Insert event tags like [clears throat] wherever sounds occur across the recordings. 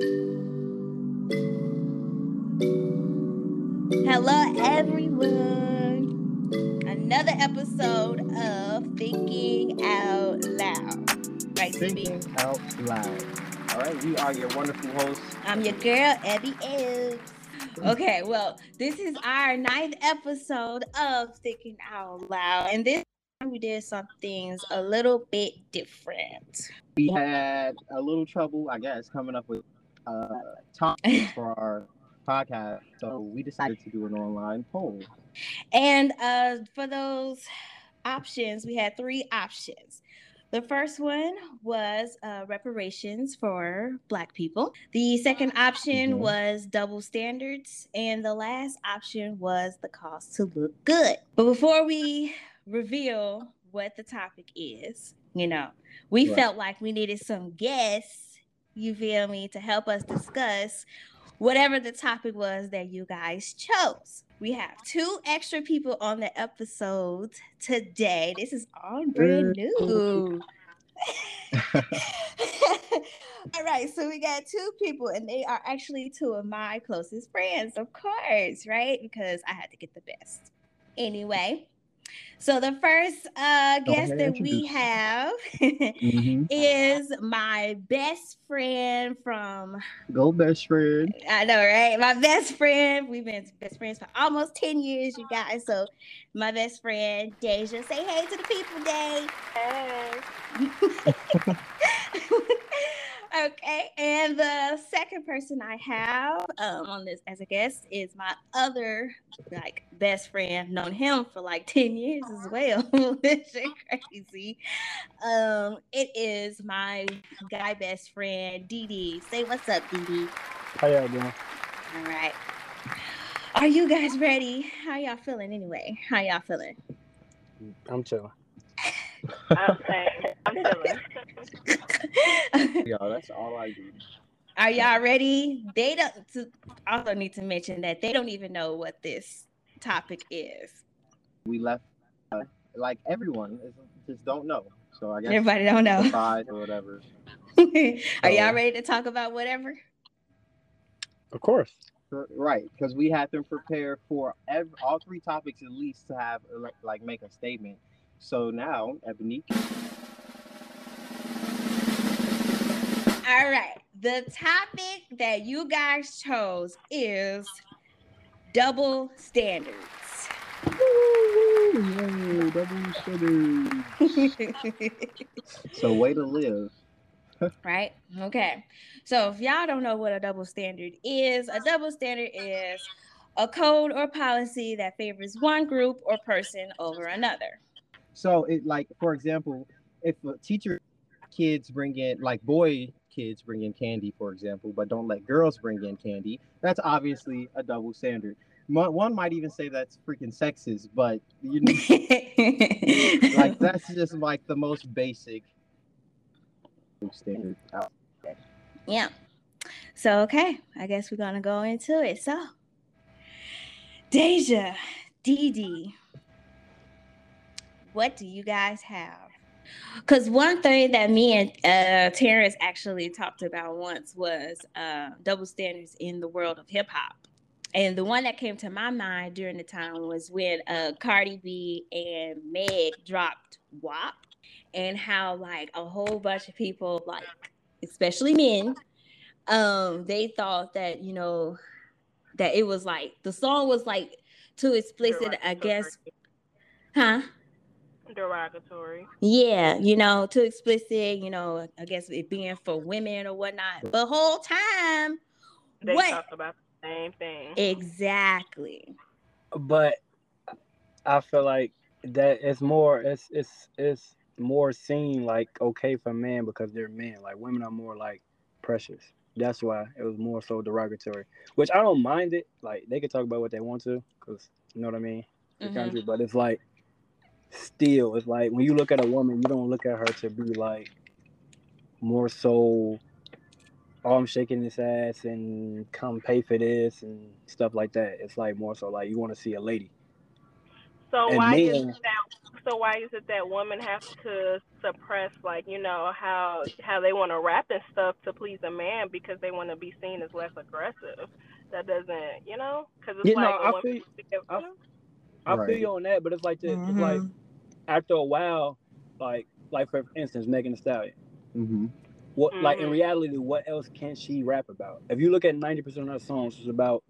Hello, everyone. Another episode of Thinking Out Loud. Right, Thinking Out Loud. All right, we are your wonderful hosts. I'm your girl, Abby Ells. Okay, well, this is our ninth episode of Thinking Out Loud, and this time we did some things a little bit different. We had a little trouble, I guess, coming up with uh, topics [laughs] for our podcast, so we decided to do an online poll. And uh, for those options, we had three options. The first one was uh, reparations for Black people. The second option Mhm. was double standards. And the last option was the cost to look good. But before we reveal what the topic is, you know, we Right. felt like we needed some guests, you feel me, to help us discuss whatever the topic was that you guys chose. We have two extra people on the episode today. This is all brand new. [laughs] all right, so we got two people, and they are actually two of my closest friends, of course, right? Because I had to get the best. Anyway, so the first uh, guest that we introduce. have Mhm. [laughs] is my best friend from Go best friend. I know, right? My best friend. We've been best friends for almost 10 years, you guys. So, my best friend, Dasia. Say hey to the people, Dave. Hey. [laughs] [laughs] okay. And the second person I have um, on this as a guest is my other, like, best friend. Known him for like 10 years as well. [laughs] this shit crazy. Um, it is my guy best friend, DeDe. Say what's up, DeDe. How y'all doing? All right. Are you guys ready? How y'all feeling anyway? How y'all feeling? I'm chilling. I'm saying, I'm feeling. [laughs] Yeah, that's all I do. Are y'all ready? They don't to, also need to mention that they don't even know what this topic is. We left, uh, like everyone, is, just don't know. So I guess Everybody don't know. decide or whatever. [laughs] Are y'all ready to talk about whatever? Of course. Right, because we had them prepare for ev- all three topics at least to have like, like make a statement. So now, Ebony, All right. The topic that you guys chose is double standards. Yay, double standards. [laughs] so way to live. right? Okay. So if y'all don't know what a double standard is, a double standard is a code or policy that favors one group or person over another. So it like for example, if a teacher kids bring in like boy kids bring in candy, for example, but don't let girls bring in candy, that's obviously a double standard. One might even say that's freaking sexist, but you know, like [laughs] that's just like the most basic standard. out. yeah. So okay, I guess we're gonna go into it. So Dasia, Dee Dee, what do you guys have? Because one thing that me and uh, Terrance actually talked about once was uh, double standards in the world of hip hop. And the one that came to my mind during the time was when uh, Cardi B and Meg dropped WAP, and how like a whole bunch of people, like especially men, um, they thought that you know that it was like the song was like too explicit, I guess, huh? Derogatory. Yeah, you know, too explicit, you know, I guess it being for women or whatnot. The whole time, They what talk about the same thing. exactly? But I feel like that it's more it's it's it's more seen like okay for men because they're men. Like women are more like precious. That's why it was more so derogatory. Which I don't mind it. Like they can talk about what they want to, cause you know what I mean. The Mhm. country, but it's like still, it's like when you look at a woman, you don't look at her to be like more so. Oh, I'm shaking this ass and come pay for this and stuff like that. It's like more so like you want to see a lady. So And why is men- that? So why is it that women have to suppress, like you know, how how they want to rap and stuff to please a man because they want to be seen as less aggressive? That doesn't, you know, because it's no, like I feel- women, you I- know? I feel you on that, but it's like this. It's like Mhm. after a while, like like for instance, Megan Thee Stallion. hmm What like in Mhm. reality, what else can she rap about? If you look at ninety percent of her songs, it's about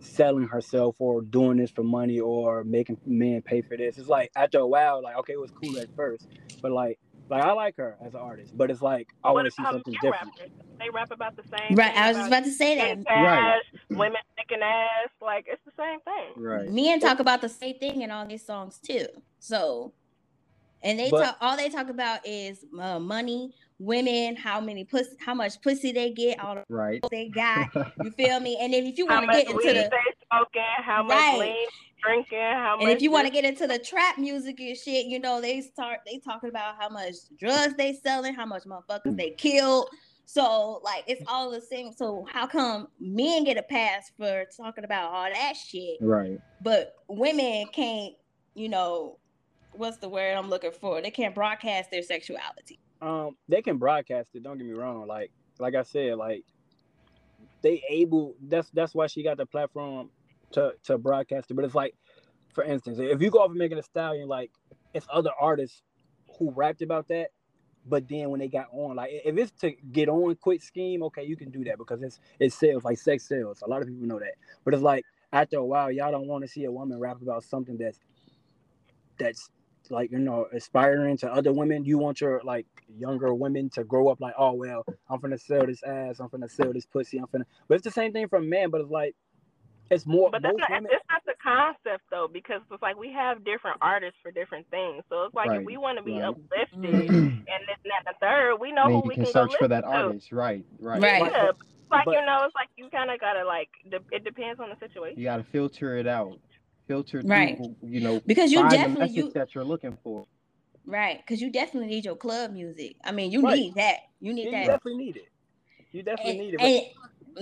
selling herself or doing this for money or making men pay for this. It's like after a while, like okay, it was cool at first, but like like I like her as an artist, but it's like I want to see something different. rappers? They rap about the same. Right. thing I was just about to say getting that. Right. women sticking ass. Like it's the same thing. Right. Men talk about the same thing in all these songs too. So, and they But- talk. All they talk about is uh, money, women, how many pussy, how much pussy they get, all the Right. they got. [laughs] You feel me? And then if you want to get into the they smoking? How much Right. lean drinking? How much? and if you want to get into the trap music and shit, you know, they start they talking about how much drugs they selling, how much motherfuckers they killed. So like it's all the same. So how come men get a pass for talking about all that shit, Right. but women can't, you know, what's the word I'm looking for? They can't broadcast their sexuality. um they can broadcast it don't get me wrong like like i said like they able that's that's why she got the platform to to broadcast it. But it's like for instance if you go off and Megan Thee Stallion like it's other artists who rapped about that but then when they got on like if it's to get on quick scheme okay you can do that because it's it sells like sex sells. A lot of people know that. But it's like after a while y'all don't want to see a woman rap about something that's that's like you know aspiring to other women. You want your like younger women to grow up like oh well i'm gonna sell this ass. I'm gonna sell this pussy. I'm gonna but it's the same thing for men but it's like it's more But that's not, women it's not the concept though, because it's like we have different artists for different things. So it's like Right, if we want to be right. uplifted [clears throat] and this and that and the third, we know then who we can can, search go for that listen to. artist. Right. Right. Right. Yeah, but like But- you know, it's like you kind of gotta like. de- It depends on the situation. You got to filter it out. Filter through, Right. you know, Because you find the definitely message you that you're looking for. right, because you definitely need your club music. I mean, you Right. need that. You you need that. definitely need it you definitely and, need it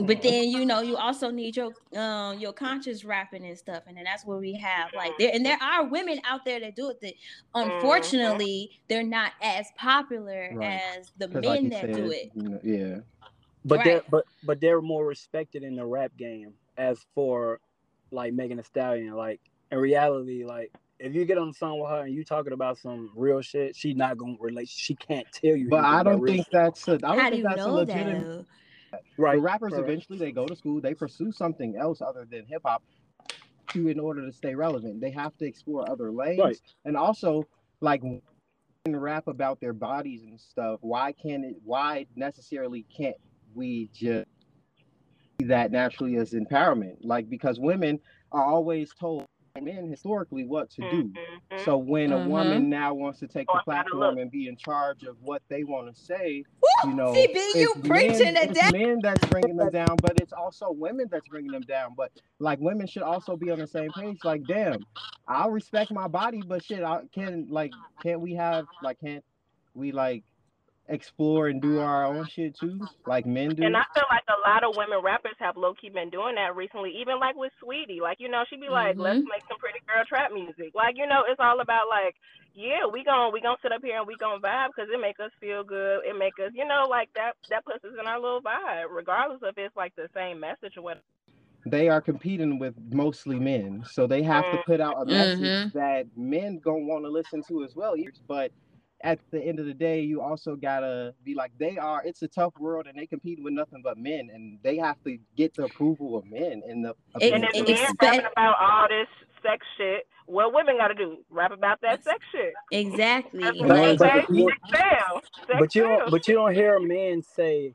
but- then you know you also need your um your conscious rapping and stuff and then that's where we have like there and there are women out there that do it that unfortunately they're not as popular Right. as the men like that said, do it you know, yeah. But they're but but they're more respected in the rap game as for like Megan Thee Stallion. Like in reality, like if you get on the song with her and you talking about some real shit, she not gonna relate. She can't tell you. But I don't think shit. that's a. I don't how do think you that's a know legitimate. that right. The rappers Correct. eventually they go to school, they pursue something else other than hip hop to in order to stay relevant. They have to explore other lanes. Right. And also like when rap about their bodies and stuff, why can't it why necessarily can't we just that naturally as empowerment? Like because women are always told men historically what to do. Mhm. So when a Mhm. woman now wants to take Oh, the platform and be in charge of what they want to say, Woo! You know, CB, you preaching men, it down. men that's bringing them down, but it's also women that's bringing them down. But like women should also be on the same page. Like, damn, I'll respect my body, but shit, I can like, can't we have like, can't we like explore and do our own shit too, like men do? And I feel like a lot of women rappers have low key been doing that recently, even like with Saweetie. Like, you know, she'd be like, let's Mhm. make some pretty girl trap music. Like, you know, it's all about like, yeah, we gon' we gonna sit up here and we gonna vibe because it make us feel good. It make us, you know, like that that puts us in our little vibe, regardless if it's like the same message or what. they are competing with mostly men, so they have to put out a message Mhm. that men gonna want to listen to as well. But at the end of the day, you also gotta be like they are. It's a tough world, and they compete with nothing but men, and they have to get the approval of men and the. It- And if of it- men men. expect- rapping about all this sex shit, what women gotta do? Rap about that sex shit. Exactly. That's But- but- but you- Sex But you don't but you don't hear a man say,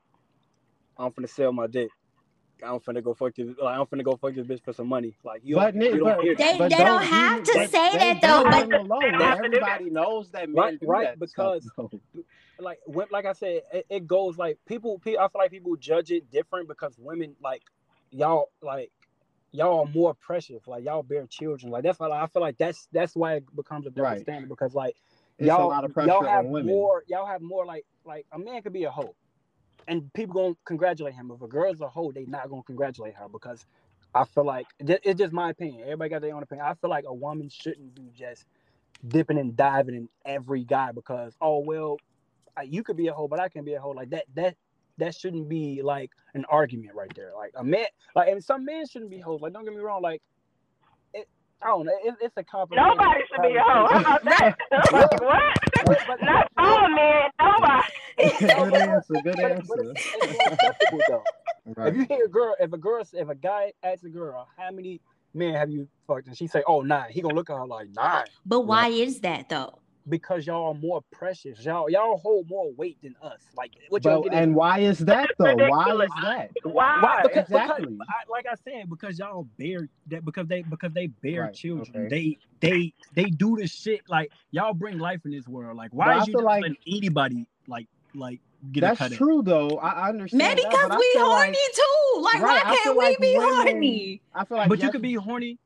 I'm finna sell my dick. I'm finna go fuck this like I'm finna go fuck this bitch for some money. Like you, But, don't, you Nick, don't but. They- but they don't have you- to but say that, though, but- alone. They don't have to do Everybody knows that men Right, do right, that because- stuff, [laughs] like when, like I said, it, it goes like people, pe- I feel like people judge it different because women like y'all like y'all are more precious. Like y'all bear children. Like that's why I feel like that's that's why it becomes a double Right. standard because like It's y'all a lot of pressure y'all have on women. more y'all have more like like a man could be a hoe, and people gonna congratulate him. If a girl's a hoe, they not gonna congratulate her because I feel like it's just my opinion. Everybody got their own opinion. I feel like a woman shouldn't be just dipping and diving in every guy because oh well, you could be a hoe, but I can be a hoe. Like that that that shouldn't be like an argument right there. Like a man, like and some men shouldn't be hoes. Like don't get me wrong, like I don't know. It, it's a compliment. Nobody should be a hoe. How about that? [laughs] what? Not all men. Nobody. good answer. Good answer. But it's, it's acceptable though. [laughs] Right. If you hear a girl, if a girl, if a guy asks a girl, how many men have you fucked, and she say, "Oh, nine," he gonna look at her like nine. But why right. is that though? Because y'all are more precious. Y'all y'all hold more weight than us. Like what y'all but, And why is that though? Why is that? Why? why? Because, exactly. Because, like I said, because y'all bear that because they because they bear right. children. Okay. They they they do this shit like y'all bring life in this world. Like why but is you like, letting anybody like like get That's true though. I understand. Maybe because we horny like, too. Like right, why can't we like be women, horny? I feel like But you could be horny.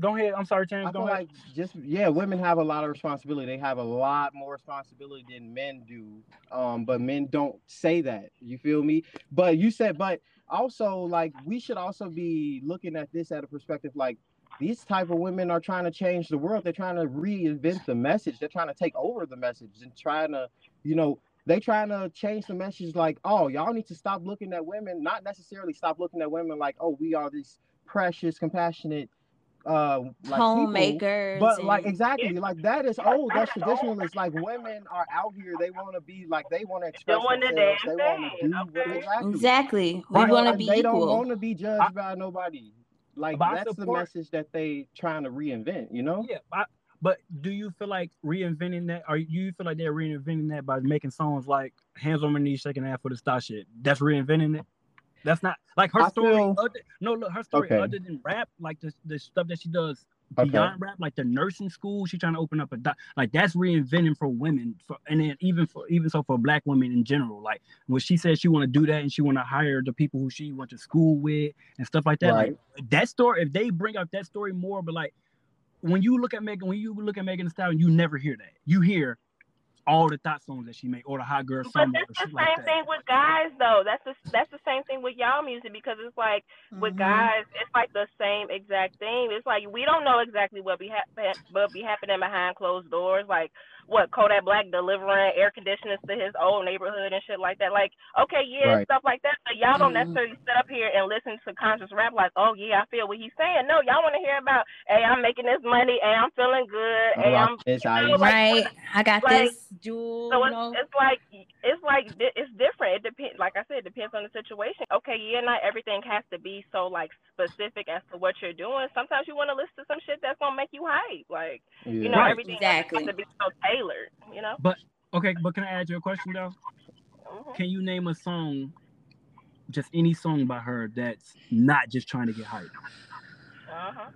Go ahead. I'm sorry, Terrance. I feel ahead. like just yeah, women have a lot of responsibility. They have a lot more responsibility than men do. Um, but men don't say that. You feel me? But you said, but also like we should also be looking at this at a perspective like these type of women are trying to change the world. They're trying to reinvent the message. They're trying to take over the message and trying to, you know, they trying to change the message like, oh, y'all need to stop looking at women, not necessarily stop looking at women like, oh, we are these precious, compassionate uh like homemakers people. but like exactly like that is old that's traditional it's like women are out here they want to be like they want to express themselves they want to do okay. exactly exactly we want to be they equal. don't want to be judged I, by nobody like that's support, the message that they trying to reinvent you know yeah I, but do you feel like reinventing that, or you feel like they're reinventing that by making songs like "Hands on My Knees, Shaking Ass for the Star" shit? That's reinventing it. That's not like her I story. Feel... Other, no, look, her story okay. other than rap, like the the stuff that she does okay. beyond rap, like the nursing school. She's trying to open up a doc, like that's reinventing for women, for and then even for even so for black women in general. Like when she says she want to do that and she want to hire the people who she went to school with and stuff like that. Right. Like that story, if they bring up that story more, but like when you look at Megan, when you look at Megan Thee Stallion, you never hear that. You hear all the thought songs that she made or the hot girl summer. But it's the same like thing with guys though. That's the that's the same thing with y'all music because it's like mm-hmm. with guys, it's like the same exact thing. It's like we don't know exactly what be ha- what be happening behind closed doors. Like what Kodak Black delivering air conditioners to his old neighborhood and shit like that. Like, okay, yeah, right. stuff like that. But y'all don't mm-hmm. necessarily sit up here and listen to conscious rap like, oh yeah, I feel what he's saying. No, y'all want to hear about, hey, I'm making this money, hey, I'm feeling good, hey, I'm you know, like, right. I got like, this jewel. So it's, it's like it's like it's different. It depends. Like I said, it depends on the situation. Okay, yeah, not everything has to be so like specific as to what you're doing. Sometimes you want to listen to some shit that's gonna make you hype. Like yeah. you know, right. everything exactly. has to be so tailored. You know. But okay, but can I add you a question though? Mm-hmm. Can you name a song, just any song by her that's not just trying to get hype? Uh huh.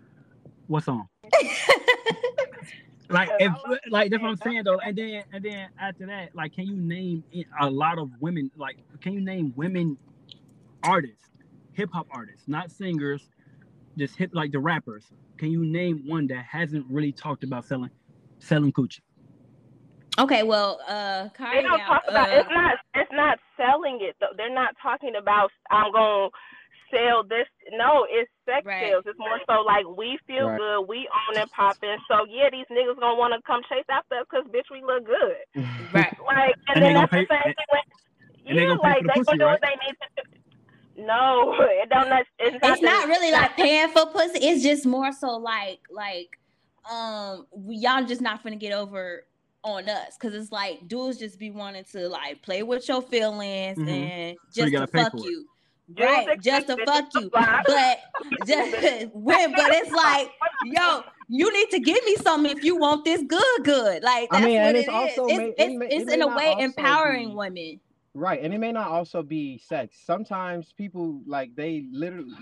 What song? [laughs] like if like that's what I'm saying though, and then and then after that, like, can you name a lot of women? Like, can you name women artists, hip hop artists, not singers, just hip like the rappers? Can you name one that hasn't really talked about selling selling coochie? Okay, well, uh, they don't talk about uh, it's not it's not selling it though. They're not talking about I'm gonna sell this. No, it's sex right. sales. It's more so like we feel right. good, we own and popping. So yeah, these niggas gonna want to come chase after us because bitch, we look good. [laughs] right. Like, and, and then that's pay, the same thing. With, yeah, like they gonna do right? what they need to do. No, [laughs] it don't. It's not, it's not really like [laughs] paying for pussy. It's just more so like like um y'all just not gonna get over on us because it's like dudes just be wanting to like play with your feelings mm-hmm. and just so to fuck you. Right, just to fuck you, but just [laughs] [laughs] when, but it's like, yo, you need to give me something if you want this good, good. Like that's I mean, what it it's is. Also it's, may, it's, it may, it's in a way empowering be, women. Right, and it may not also be sex. Sometimes people like they literally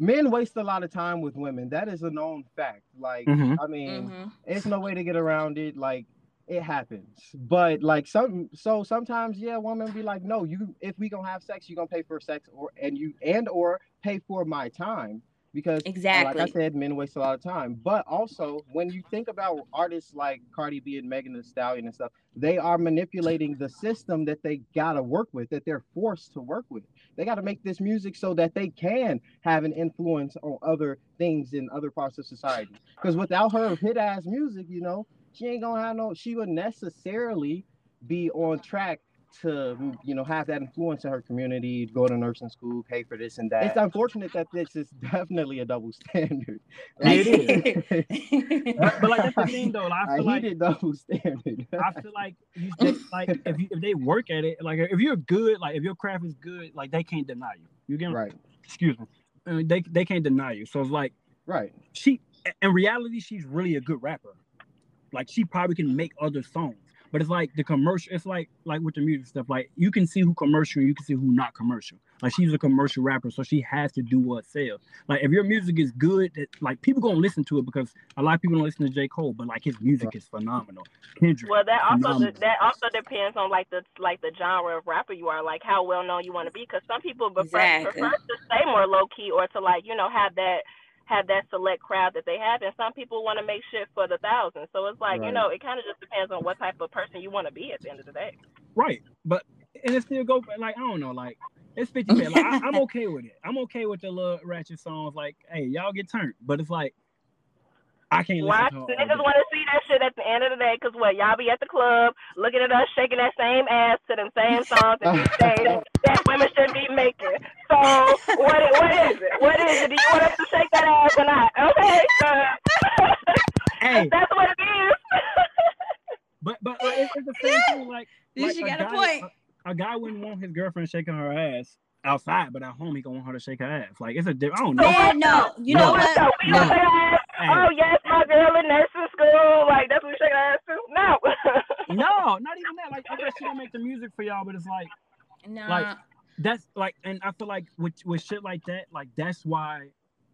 men waste a lot of time with women. That is a known fact. Like, mm-hmm. I mean, mm-hmm. it's no way to get around it. Like, it happens. But like some so sometimes yeah, women be like, no, you if we gonna have sex, you gonna pay for sex or and you and or pay for my time. because uh, Exactly. like I said, men waste a lot of time. But also, when you think about artists like Cardi B and Megan Thee Stallion and stuff, they are manipulating the system that they gotta work with, that they're forced to work with. They gotta make this music so that they can have an influence on other things in other parts of society. Because without her hit ass music, you know, she ain't gonna have no. She would necessarily be on track to you know have that influence in her community, go to nursing school, pay for this and that. It's unfortunate that this is definitely a double standard. Yeah, [laughs] it is. But, but like that's the thing though. Like, I [laughs] I feel like double standard. I feel like you they, like [laughs] if you, if they work at it, like if you're good, like if your craft is good, like they can't deny you. You get right, excuse me. Uh, they they can't deny you. So it's like right. she in reality, she's really a good rapper. Like she probably can make other songs. But it's like the commercial, it's like like with the music stuff, like you can see who commercial, you can see who not commercial. Like she's a commercial rapper, so she has to do what sells. Like if your music is good, that like people gonna listen to it because a lot of people don't listen to J. Cole, but like his music is phenomenal. Kendrick. Well, that also phenomenal. that also depends on like the like the genre of rapper you are, like how well known you want to be. Because some people prefer, Exactly. prefer to stay more low key or to like you know have that have that select crowd that they have, and some people want to make shit for the thousands. So it's like you know it kind of just depends on what type of person you want to be at the end of the day. Right, but and it still go like I don't know, like it's fifty. Like, I, I'm [laughs] okay with it. I'm okay with the little ratchet songs. Like, hey, y'all get turned, but it's like I can't Why listen to niggas want to see that shit at the end of the day? Cause what y'all be at the club looking at us shaking that same ass to them same songs [laughs] that we say that, that women should be making. So what what is it? What is it? Do you want us to shake that ass or not? Okay, uh, [laughs] Hey, that's what it is. [laughs] but but like, it's, it's the same thing. Like, You like should a get a guy- point. A, a guy wouldn't want his girlfriend shaking her ass outside, but at home he gonna want her to shake her ass. Like it's a different. I don't know. Man, no, you No. know what? what? though? We don't No. shake ass. Hey, Oh yes, my girl in nursing school. Like that's what we shake our ass to. No. no, not even that. Like I guess she don't make the music for y'all, but it's like Nah. Like, that's like, and I feel like with with shit like that, like that's why,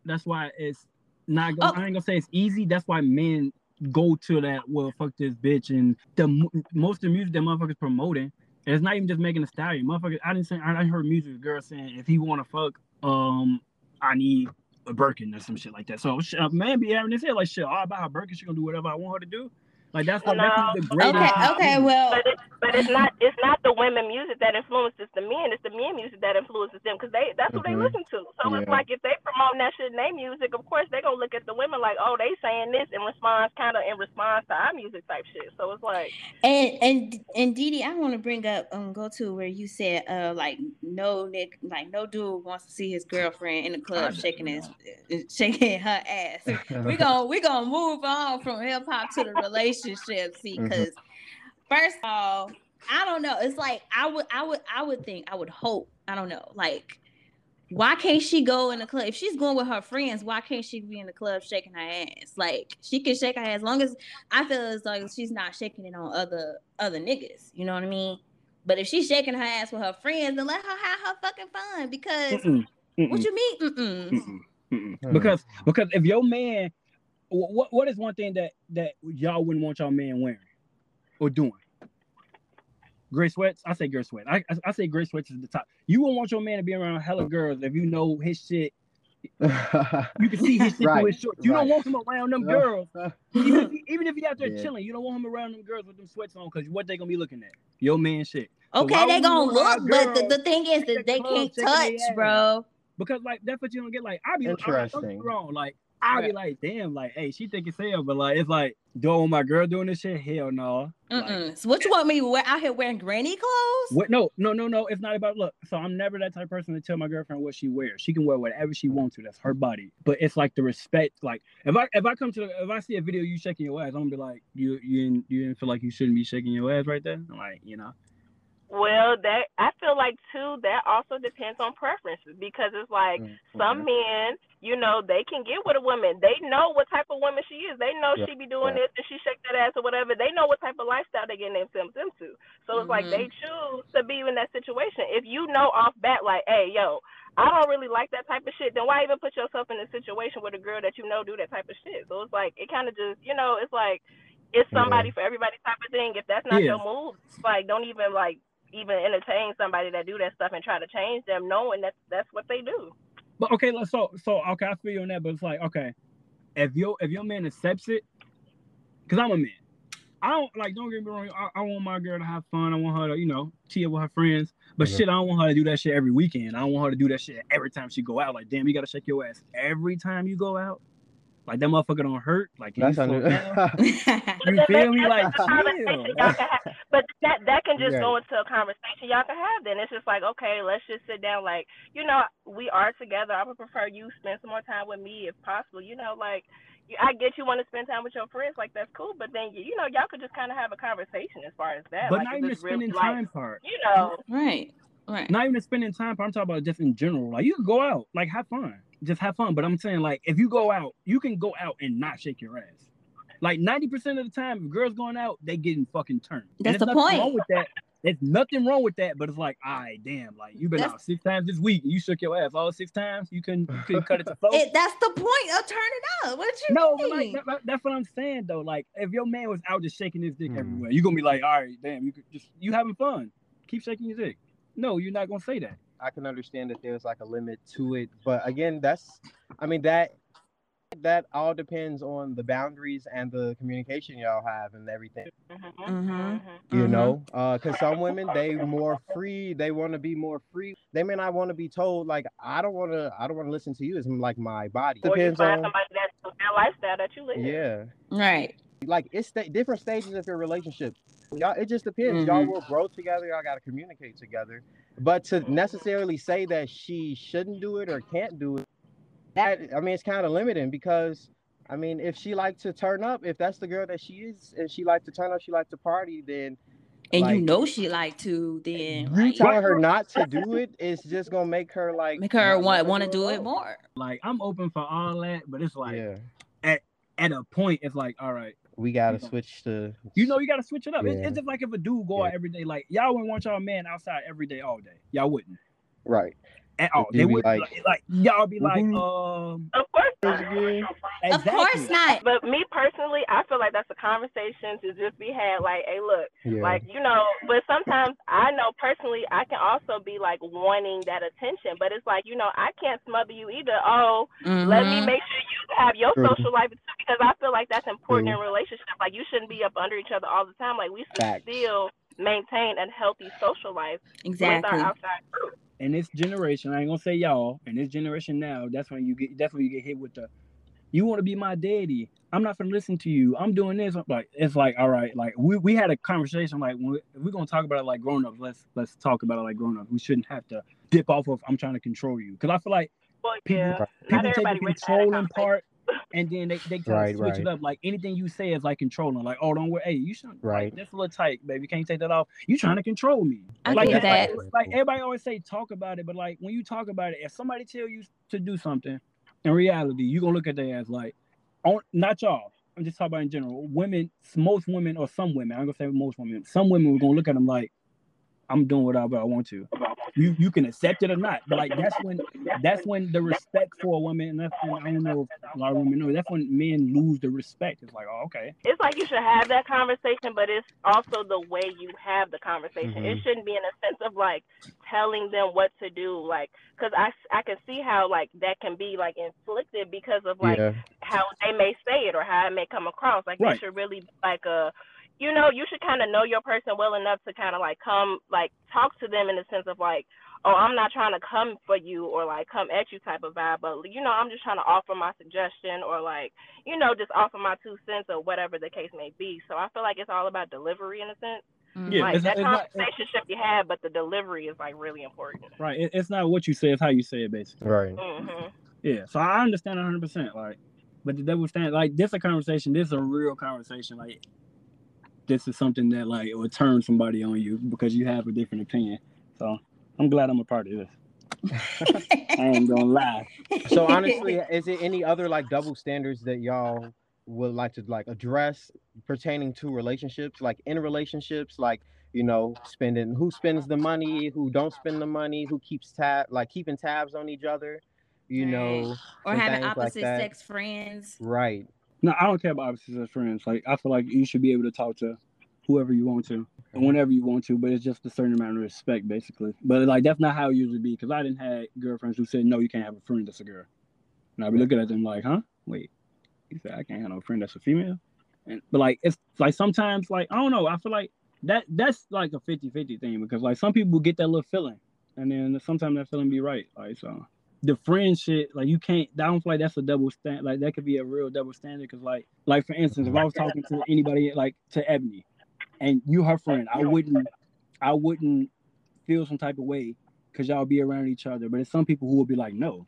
that's why it's not. Gonna, Oh. I ain't gonna say it's easy. That's why men go to that. Well, fuck this bitch, and the most of the music that motherfuckers promoting. and It's not even just Megan Thee Stallion. Motherfuckers, I didn't say I heard music girl saying if he want to fuck, um, I need a Birkin or some shit like that. So a man be having this head like shit. I buy her Birkin, she gonna do whatever I want her to do. Like that's what that's the greatest. okay, okay, well, But it's but it's not it's not the women music that influences the men. It's the men music that influences them because they that's what they listen to. So it's like if they promote that shit in their music, of course they gonna look at the women like, oh, they saying this in response, kind of in response to our music type shit. So it's like, and and and DeDe, I want to bring up um go to where you said uh like no Nick like no dude wants to see his girlfriend in the club shaking his uh, shaking her ass. [laughs] we gonna we gonna move on from hip hop to the relationship. [laughs] See, Mhm. because first of all, I don't know. It's like I would I would I would think I would hope I don't know like. Why can't she go in the club? If she's going with her friends, why can't she be in the club shaking her ass? Like she can shake her ass as long as I feel as like she's not shaking it on other other niggas. You know what I mean? But if she's shaking her ass with her friends, then let her have her fucking fun. Because Mm-mm, mm-mm. what you mean? Mm-mm. Mm-mm, mm-mm. Because because if your man, wh- what what is one thing that that y'all wouldn't want y'all man wearing or doing? Gray sweats. I say gray sweats. I, I I say gray sweats is the top. You won't want your man to be around hella girls if you know his shit. [laughs] You can see his shit through Right, his shorts. You don't want him around them girls. [laughs] Even if, he, even if he out there Yeah. chilling, you don't want him around them girls with them sweats on because what they gonna be looking at? Your man shit. Okay, why they gonna look, but the, the thing is that they can't touch, bro. because like that's what you don't get. Like I be Interesting. I, wrong. Like I'll be like, damn, like, hey, she think it's hell, but like it's like, do I want my girl doing this shit? Hell no. Like. So what you want me wear out here wearing granny clothes? what? No, no, no, no. It's not about look. So I'm never that type of person to tell my girlfriend what she wears. She can wear whatever she wants to. That's her body. But it's like the respect. Like if I if I come to the, if I see a video of you shaking your ass, I'm gonna be like, you you didn't you didn't feel like you shouldn't be shaking your ass right there. I'm like, you know. Well, that I feel like too. That also depends on preferences because it's like Mm, some men, you know, they can get with a woman. They know what type of woman she is. They know Yeah, she be doing yeah. this and she shake that ass or whatever. They know what type of lifestyle they getting themselves into. So it's like Mhm. they choose to be in that situation. If you know off bat, like, hey, yo, I don't really like that type of shit, then why even put yourself in a situation with a girl that you know do that type of shit? So it's like it kind of just, you know, it's like it's somebody for everybody type of thing. If that's not Yeah. your move, it's like don't even like even entertain somebody that do that stuff and try to change them, knowing that that's what they do. But okay, let's so so okay, I feel you on that, but it's like okay, if your if your man accepts it, because I'm a man, I don't like. Don't get me wrong. I, I want my girl to have fun. I want her to you know chill with her friends. But Yeah. shit, I don't want her to do that shit every weekend. I don't want her to do that shit every time she go out. Like damn, you gotta shake your ass every time you go out. Like that motherfucker don't hurt. Like That's you slow under. down? [laughs] But You then feel me? Like, conversation chill. y'all can have. But that that can just Right. go into a conversation y'all can have. Then it's just like, okay, let's just sit down. Like, you know, we are together. I would prefer you spend some more time with me if possible. You know, like. I get you want to spend time with your friends, like that's cool. But then you, you know, y'all could just kind of have a conversation as far as that. But like, not even the this really spending like, time part. you know, right. Right. Not even spending time part. I'm talking about just in general. Like you can go out, like have fun, just have fun. But I'm saying like if you go out, you can go out and not shake your ass. Like 90% of the time, if girls going out, they getting fucking turned. And That's there's the nothing point. Wrong with that. There's nothing wrong with that, but it's like, all right, damn, like you've been That's- out six times this week and you shook your ass all six times. You couldn't, you couldn't cut it to [laughs] four. It, that's the point of turning up. What you no, but mean? like that- that- that's what I'm saying though. Like if your man was out just shaking his dick Hmm. everywhere, you're gonna be like, all right, damn, you could just you having fun. Keep shaking your dick. No, you're not gonna say that. I can understand that there's like a limit to it, but again, that's I mean that that all depends on the boundaries and the communication y'all have and everything. mhm, Mhm. mhm. You know, uh, because some women they more free, they want to be more free. They may not want to be told like I don't want to, I don't want to listen to you. It's like my body or you depends find on somebody that's that lifestyle that you live. yeah. right. Like it's sta- different stages of your relationship. Y'all, it just depends. Y'all Mhm. will grow together. Y'all got to communicate together. But to necessarily say that she shouldn't do it or can't do it, that I mean, it's kind of limiting because I mean, if she like to turn up, if that's the girl that she is, and she like to turn up, she like to party, then And you know she like to, then you like, telling her not to do it, it is just gonna make her like make her want wanna do it more. Like I'm open for all that, but it's like yeah, at a point, it's like, all right, we gotta know. switch to you know, you gotta switch it up. It's, Yeah. it's just like if a dude go Yeah. out every day, like y'all wouldn't want y'all man outside every day, all day. Y'all wouldn't right. At all. They would like- like, like y'all be like, Mhm. um, Of course. not, Of course not. But me personally, I feel like that's a conversation to just be had. Like, hey, look, Yeah. like you know. But sometimes I know personally, I can also be like wanting that attention. But it's like you know, I can't smother you either. Oh, let me Mhm. make sure you have your True. social life too, because I feel like that's important True. in relationship. Like you shouldn't be up under each other all the time. Like we should Facts. still maintain a healthy social life exactly. with our outside group. in this generation, I ain't gonna say y'all, in this generation now, that's when you get that's when you get hit with the you want to be my daddy. I'm not gonna listen to you. I'm doing this. I'm like it's like all right, like we, we had a conversation like when we, if we're gonna talk about it like grown ups, let's let's talk about it like grown ups. We shouldn't have to dip off of I'm trying to control you because I feel like But People- yeah, not people take everybody the ready to have that controlling conversation. part and then they, they try Right, to switch it up. Like anything you say is like controlling. Like, oh, don't worry. Hey, you should Right. Like, that's a little tight, baby. Can't take that off. You trying to control me. I like, get that. Like, like everybody always say talk about it, but like when you talk about it, if somebody tell you to do something, in reality, you gonna look at their ass like, on not y'all. I'm just talking about in general. Women, most women or some women, I'm gonna say most women, some women were gonna look at them like, I'm doing whatever I want to. You you can accept it or not, but like that's when that's when the respect for a woman, and that's when I don't know if a lot of women know. That's when men lose the respect. It's like, oh, okay, it's like you should have that conversation, but it's also the way you have the conversation. It Mhm. shouldn't be in a sense of like telling them what to do, like because I I can see how like that can be like inflicted because of like yeah. how they may say it or how it may come across. Like Right. it should really be like a you know, you should kind of know your person well enough to kind of like come like talk to them in the sense of like, oh, I'm not trying to come for you or like come at you type of vibe, but you know, I'm just trying to offer my suggestion or like, you know, just offer my two cents or whatever the case may be. So I feel like it's all about delivery in a sense. Mhm. Yeah, like it's- that it's not- conversation should be had, but the delivery is like really important. right. It, it's not what you say; it's how you say it, basically. Right. hmm Yeah. So I understand 100. percent Like, but the double stand, like this, a conversation. This is a real conversation. Like, this is something that like will turn somebody on you because you have a different opinion. So I'm glad I'm a part of this. [laughs] I ain't gonna lie. so honestly, is it any other like double standards that y'all would like to like address pertaining to relationships, like in relationships, like you know, spending who spends the money, who don't spend the money, who keeps tab like keeping tabs on each other, you Right. know, or having things like opposite sex friends. right? No, I don't care about opposites as friends. Like I feel like you should be able to talk to whoever you want to. And whenever you want to, but it's just a certain amount of respect, basically. But like that's not how it usually be. Because I didn't have girlfriends who said no, you can't have a friend that's a girl. And I'd be looking at them like, huh? Wait, he said I can't have no friend that's a female. And but like it's like sometimes like I don't know. I feel like that that's like a 50-50 thing because like some people get that little feeling, and then sometimes that feeling be right. Like so. The friend shit, like you can't. I don't feel like that's a double stand. Like that could be a real double standard. Cause like, like for instance, if I was talking to anybody, like to Ebony, and you her friend, I wouldn't I wouldn't feel some type of way because y'all be around each other. But it's some people who will be like, no,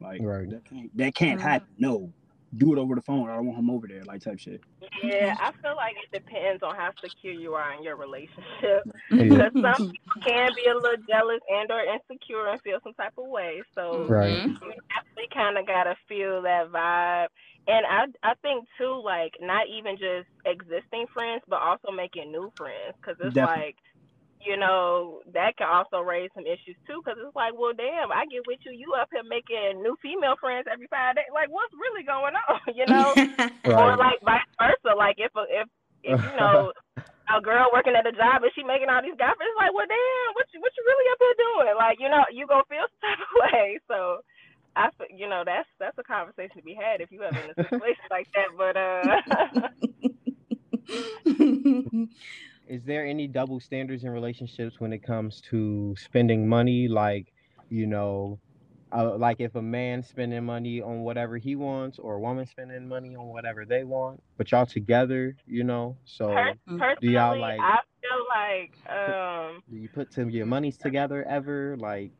like Right. that can't that can't happen. No, do it over the phone. I don't want him over there, like type shit. Yeah, I feel like it depends on how secure you are in your relationship. Yeah. [laughs] Because some people can be a little jealous and or insecure and feel some type of way. So Right. You definitely kind of gotta feel that vibe. And I I think too, like not even just existing friends, but also making new friends, because it's Definitely. like, you know, that can also raise some issues too, because it's like, well, damn, I get with you, you up here making new female friends every five days, like what's really going on, [laughs] you know? [laughs] Or like vice versa, like if a, if if you know a girl working at a job and she making all these guys, it's like, well, damn, what you what you really up here doing? Like, you know, you gonna feel [laughs] some type of way. So, I, you know, that's that's a conversation to be had if you ever in a situation like that. But uh, Is there any double standards in relationships when it comes to spending money? Like, you know, uh, like if a man spending money on whatever he wants, or a woman spending money on whatever they want, but y'all together, you know. So, per- personally, Do y'all, like- I feel like um do you put some of your monies together ever? Like,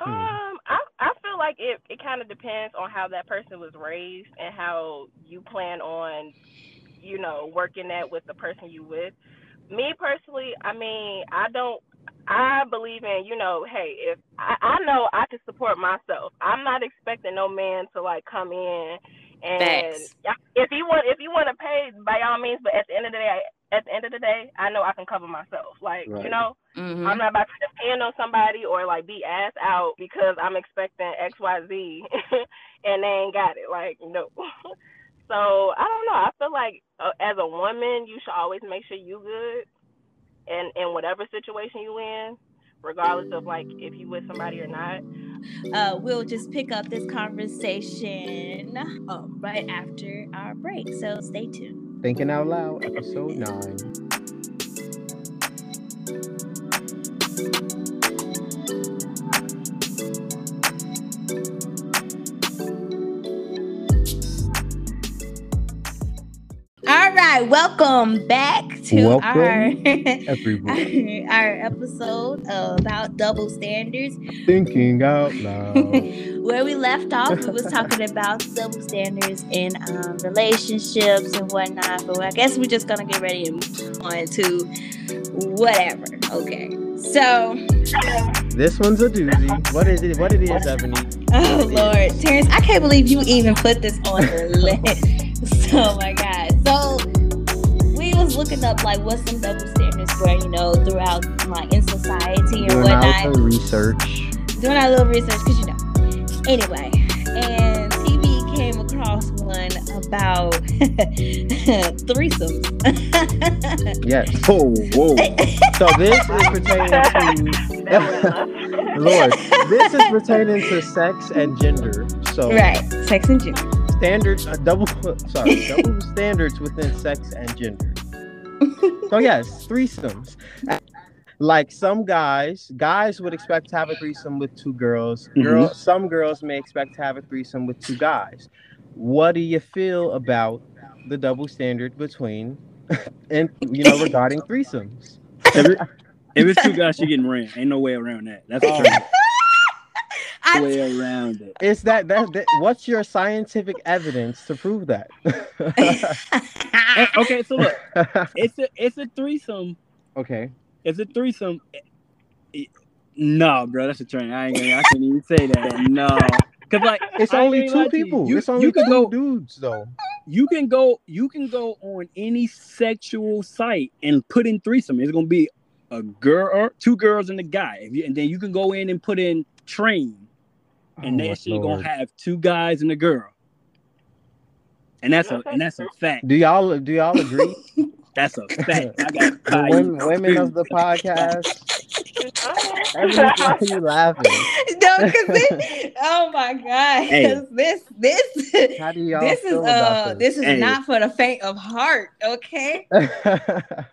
Hmm. Um, I I feel like it it kind of depends on how that person was raised and how you plan on, you know, working that with the person you with. Me personally, I mean, I don't. I believe in, you know, hey, if I, I know I can support myself, I'm not expecting no man to like come in and Facts. if you want if you want to pay by all means, but at the end of the day, at the end of the day, I know I can cover myself. Like, Right. you know, Mhm. I'm not about to depend on somebody or like be ass out because I'm expecting X, Y, Z, [laughs] and they ain't got it. Like no. [laughs] so I don't know. I feel like uh, as a woman, you should always make sure you good, and in whatever situation you in, regardless of like if you with somebody or not. uh, we'll just pick up this conversation um, right after our break. So stay tuned. thinking out loud, episode nine. Right, welcome back to Welcome, our everyone. our, [laughs] our episode about double standards. Thinking out loud. [laughs] Where we left off, we was talking about double standards in um, relationships and whatnot. But I guess we're just gonna get ready and move on to whatever. Okay, so This one's a doozy. What is it? What it is, Ebony? [laughs] Oh Lord, Terrance, I can't believe you even put this on the list. Oh my God. So we was looking up like what some double standards were, you know, throughout like in society and Doing out whatnot. some research. Doing our little research because you know. Anyway, and TV came across one about [laughs] threesomes. [laughs] Yes. Oh, whoa. So this is pertaining to [laughs] Lord. This is pertaining to sex and gender. So right, sex and gender. standards, uh, double sorry, double standards within sex and gender. So yes, threesomes. Like some guys, guys would expect to have a threesome with two girls. Mm-hmm. Girl, some girls may expect to have a threesome with two guys. What do you feel about the double standard between, and you know, regarding threesomes? If, it- if it's two guys, you're getting ran. Ain't no way around that. That's Oh. The truth. I way around it. Is that, that that what's your scientific evidence to prove that? [laughs] Eh, okay, so look, it's a it's a threesome. okay. It's a threesome. No, bro, that's a train. I ain't gonna. I can't even say that. No, because like It's I only two lie to you. people. You, it's only you can two go. dudes though. You can go. You can go on any sexual site and put in threesome. It's gonna be a girl two girls and a guy. If you, and then you can go in and put in train, and Oh, my that shit Lord. gonna have two guys and a girl. And that's a and that's a fact. Do y'all do y'all agree? [laughs] That's a fact. I got [laughs] The women, women of the podcast. [laughs] Everything you laughing. no, because oh my god, Hey. 'cause this this How do y'all this is feel uh about this is Hey. not for the faint of heart. Okay. this?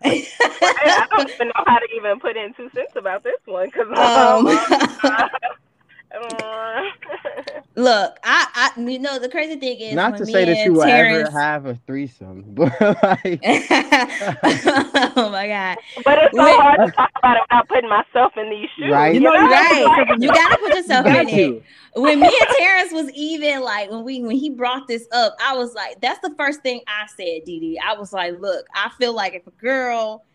I don't even know how to even put in two cents about this one because Um, um, Look, I, I, you know, the crazy thing is, Not to say that you and will Terrance- ever have a threesome, [laughs] but like, [laughs] oh my god! but it's so Wait. hard to talk about it without putting myself in these shoes. Right. You You know, know, you gotta Like, put yourself in You gotta put yourself in got it. When me and Terrance was even like when we when he brought this up, I was like, that's the first thing I said, DeDe. I was like, look, I feel like if a girl, i-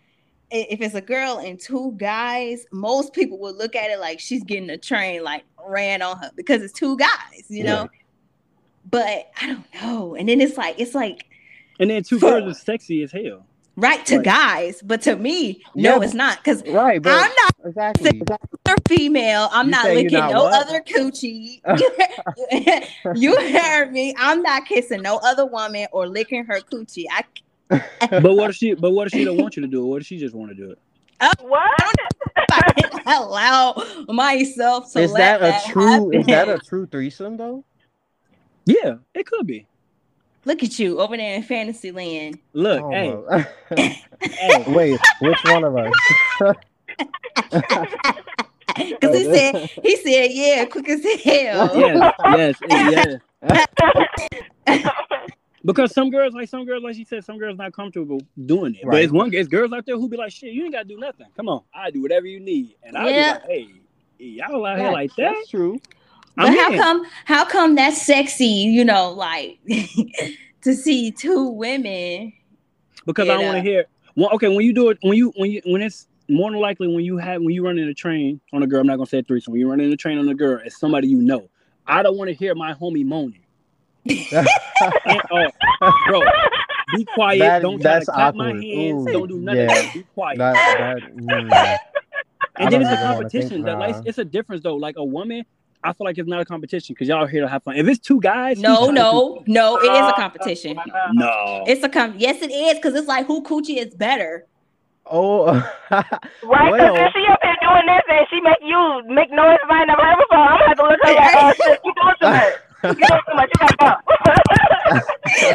if it's a girl and two guys, most people would look at it like she's getting a train like ran on her because it's two guys, you know. But I don't know. And then it's like it's like And then two girls is sexy as hell. right to Right. guys, but to me, Yeah, no, it's not because right, but I'm not exactly. other female. I'm You not licking not no what? other coochie. [laughs] [laughs] you heard me. I'm not kissing no other woman or licking her coochie. I But what if she? But what if she don't want you to do it? What if she just want to do it? Uh, what? I can't [laughs] allow myself to Is let that a true? Is that a true threesome though? Yeah, it could be. Look at you over there in fantasy land. Look, Oh, hey, [laughs] hey, Wait, which one of us? [laughs] Because he said he said, yeah, quick as hell. yes, yes, yes. Because some girls, like some girls, like she said, some girls not comfortable doing it. But it's one, it's girls out there who be like, "Shit, you ain't gotta do nothing. Come on, I do whatever you need." And I Yeah. be like, "Hey, y'all out here like that?" That's true. But I'm how in. come how come that's sexy, you know, like [laughs] to see two women because I don't want to hear. Well, okay, when you do it, when you when you when it's more than likely when you have when you run in a train on a girl. I'm not gonna say threesome. When you run in a train on a girl, it's somebody you know. I don't want to hear my homie moaning. And, oh, bro, be quiet. That- don't try to that's clap my hands. Ooh, don't do nothing. yeah. Be quiet. That, that, mm. I and then it's a competition. think- That like, it's a difference though. Like a woman, I feel like it's not a competition because y'all are here to have fun. If it's two guys, No, who's no, no, it is a competition. to- no. It's a com yes, it is, because it's like who coochie is better. Oh, [laughs] Right, Well- because if she up here doing this and she make you make noise if I ain't never heard before, I'm gonna have to look at her like, oh shit, you doing too much. You doing too much. You gotta go.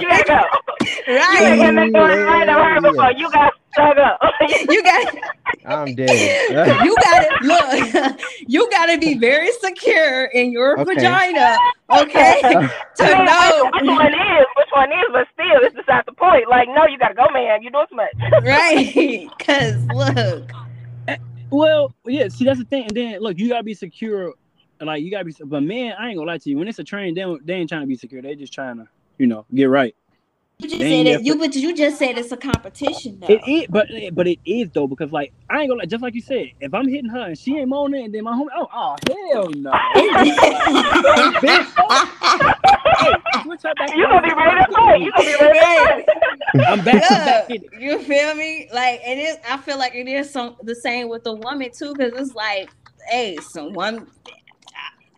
you gotta go. You Right. make her make noise if I ain't never heard before. You gotta shut up. You got I'm dead. [laughs] you gotta look, [laughs] you gotta be very secure in your Okay. vagina, okay? [laughs] to I mean, know which one is, which one is, but still, it's beside the point. Like, no, you gotta go, man. You doing too much. right. Cause look, Well, yeah. See, that's the thing. And then look, you gotta be secure. Like you gotta be. But man, I ain't gonna lie to you. When it's a train, they they ain't trying to be secure. They just trying to, you know, get right. you just They said it, there you but you just said it's a competition though. It is, but but it is though because like I ain't gonna lie. Just like you said, if I'm hitting her and she ain't moaning, and then my homie, oh, oh hell no. [laughs] Hey, switch her back You gonna be ready to fight. You gonna be ready to fight. I'm back. I'm back Look, in it. you feel me? Like it is. I feel like it is some the same with the woman too, because it's like, hey, someone.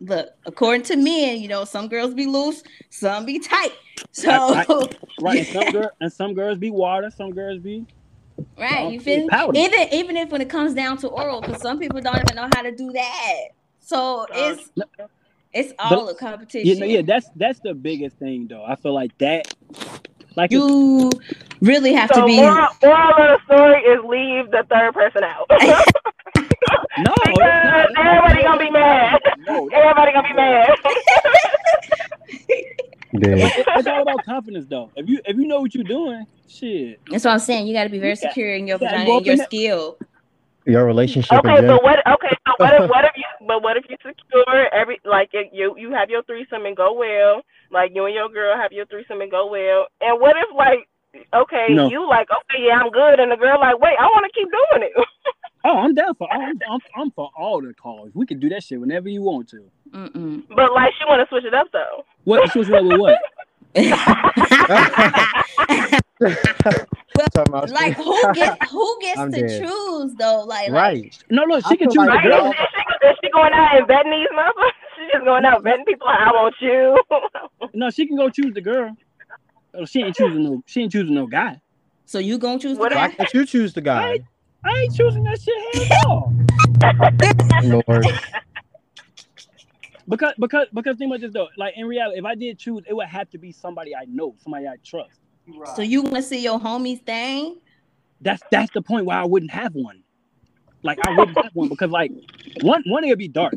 Look, according to men, you know, some girls be loose, some be tight. So, I- [laughs] Right. And some girl and some girls be water, some girls be right, um, you feel me? Even even if when it comes down to oral, because some people don't even know how to do that. So uh, it's it's all a competition. you know, yeah, that's that's the biggest thing though. I feel like that like you really have So to be. moral, moral of the story is leave the third person out. [laughs] [laughs] no [laughs] because everybody gonna be mad. No, Everybody gonna be mad. [laughs] dead. It's all about confidence though. If you if you know what you're doing, shit. That's what I'm saying. You got to be very secure in your you vagina and your skill. Your relationship Okay, in so general. what? Okay, so what if what if you? [laughs] But what if you secure every like it, you you have your threesome and go well, like you and your girl have your threesome and go well, and what if like okay No. you like okay yeah I'm good, and the girl like wait I want to keep doing it. Oh, I'm down for I'm, I'm I'm for all the calls. We can do that shit whenever you want to. Mm-mm. but like she want to switch it up though. What switch it up with what? [laughs] Talking like who gets [laughs] who gets I'm to dead. choose though? Like, like right. No, look, I she can choose like the Right? girl. Is, she, is she going out and vetting these motherfuckers? [laughs] She just going out vetting people. I want you. No, she can go choose the girl. Oh, she ain't choosing no. She ain't choosing no guy. So you gonna choose What the Why guy? can't you choose the guy? I ain't choosing that shit hell no. Lord. Because because because think about this though. Like in reality, if I did choose, it would have to be somebody I know, somebody I trust. So you want to see your homies thing? That's that's the point why I wouldn't have one. Like I wouldn't have one because like one one it'd be dark.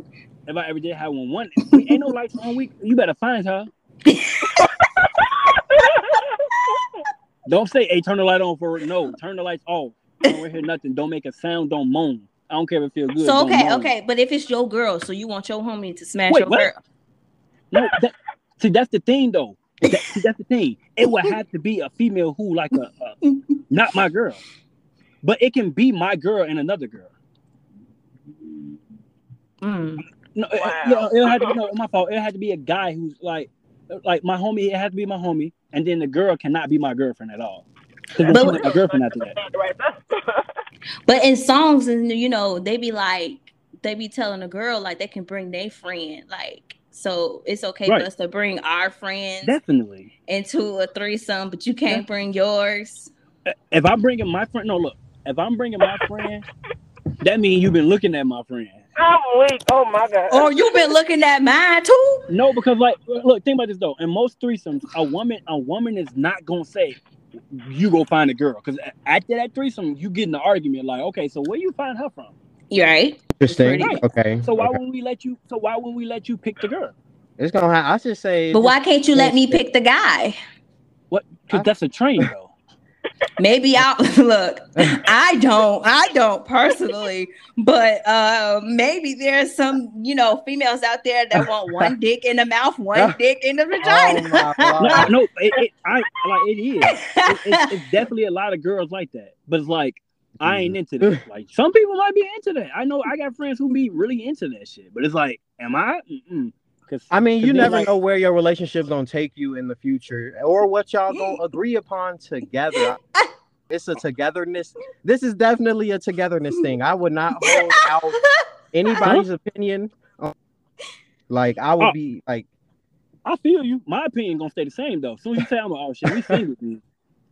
If I ever did have one, one we ain't no lights on week. You better find her. [laughs] Don't say, "Hey, turn the light on for no." Turn the lights off. I don't hear nothing. Don't make a sound. Don't moan. I don't care if it feels good. So okay, okay, but if it's your girl, so you want your homie to smash Wait, your what? girl? No, that, see that's the thing though. That, [laughs] see, that's the thing. It would have to be a female who like a, a not my girl, but it can be my girl and another girl. Mm. No, it- Wow. you know, it had to be no, my fault. It had to be a guy who's like, like my homie. It had to be my homie, and then the girl cannot be my girlfriend at all. Because But- she's my girlfriend after that. right. [laughs] But in songs, and you know, they be like, they be telling a girl like they can bring their friend, like, so it's okay Right. for us to bring our friends Definitely. into a threesome, but you can't Yeah. bring yours. If I'm bringing my friend, no, look. If I'm bringing my friend, that means you've been looking at my friend. I'm weak. Oh my god. Oh, or you've been looking at mine too? No, because like, look, think about this though. In most threesomes, a woman, a woman is not gonna say, "You go find a girl," because after that threesome, you get in the argument like, "Okay, so where you find her from?" You right? Interesting. Pretty- Okay. So why okay. wouldn't we let you? So why wouldn't we let you pick the girl? It's gonna have. I should say. But why can't you let me pick the guy? What? Because that's a train though. Maybe I'll [laughs] look. I don't. I don't personally, but uh, maybe there's some, you know, females out there that [laughs] want one dick in the mouth, one dick in the Oh vagina. my [laughs] No, no, it, it, I like it is. It, it's, it's definitely a lot of girls like that, but it's like I ain't into that. Like some people might be into that. I know I got friends who be really into that shit, but it's like, am I? Because I mean, you Cause they never like- know where your relationship gonna take you in the future, or what y'all gonna [laughs] agree upon together. It's a togetherness. This is definitely a togetherness thing. I would not hold out [laughs] anybody's opinion. on- Like I would Oh. be like, I feel you. My opinion gonna stay the same though. As soon as you say I'm oh shit, we single, dude.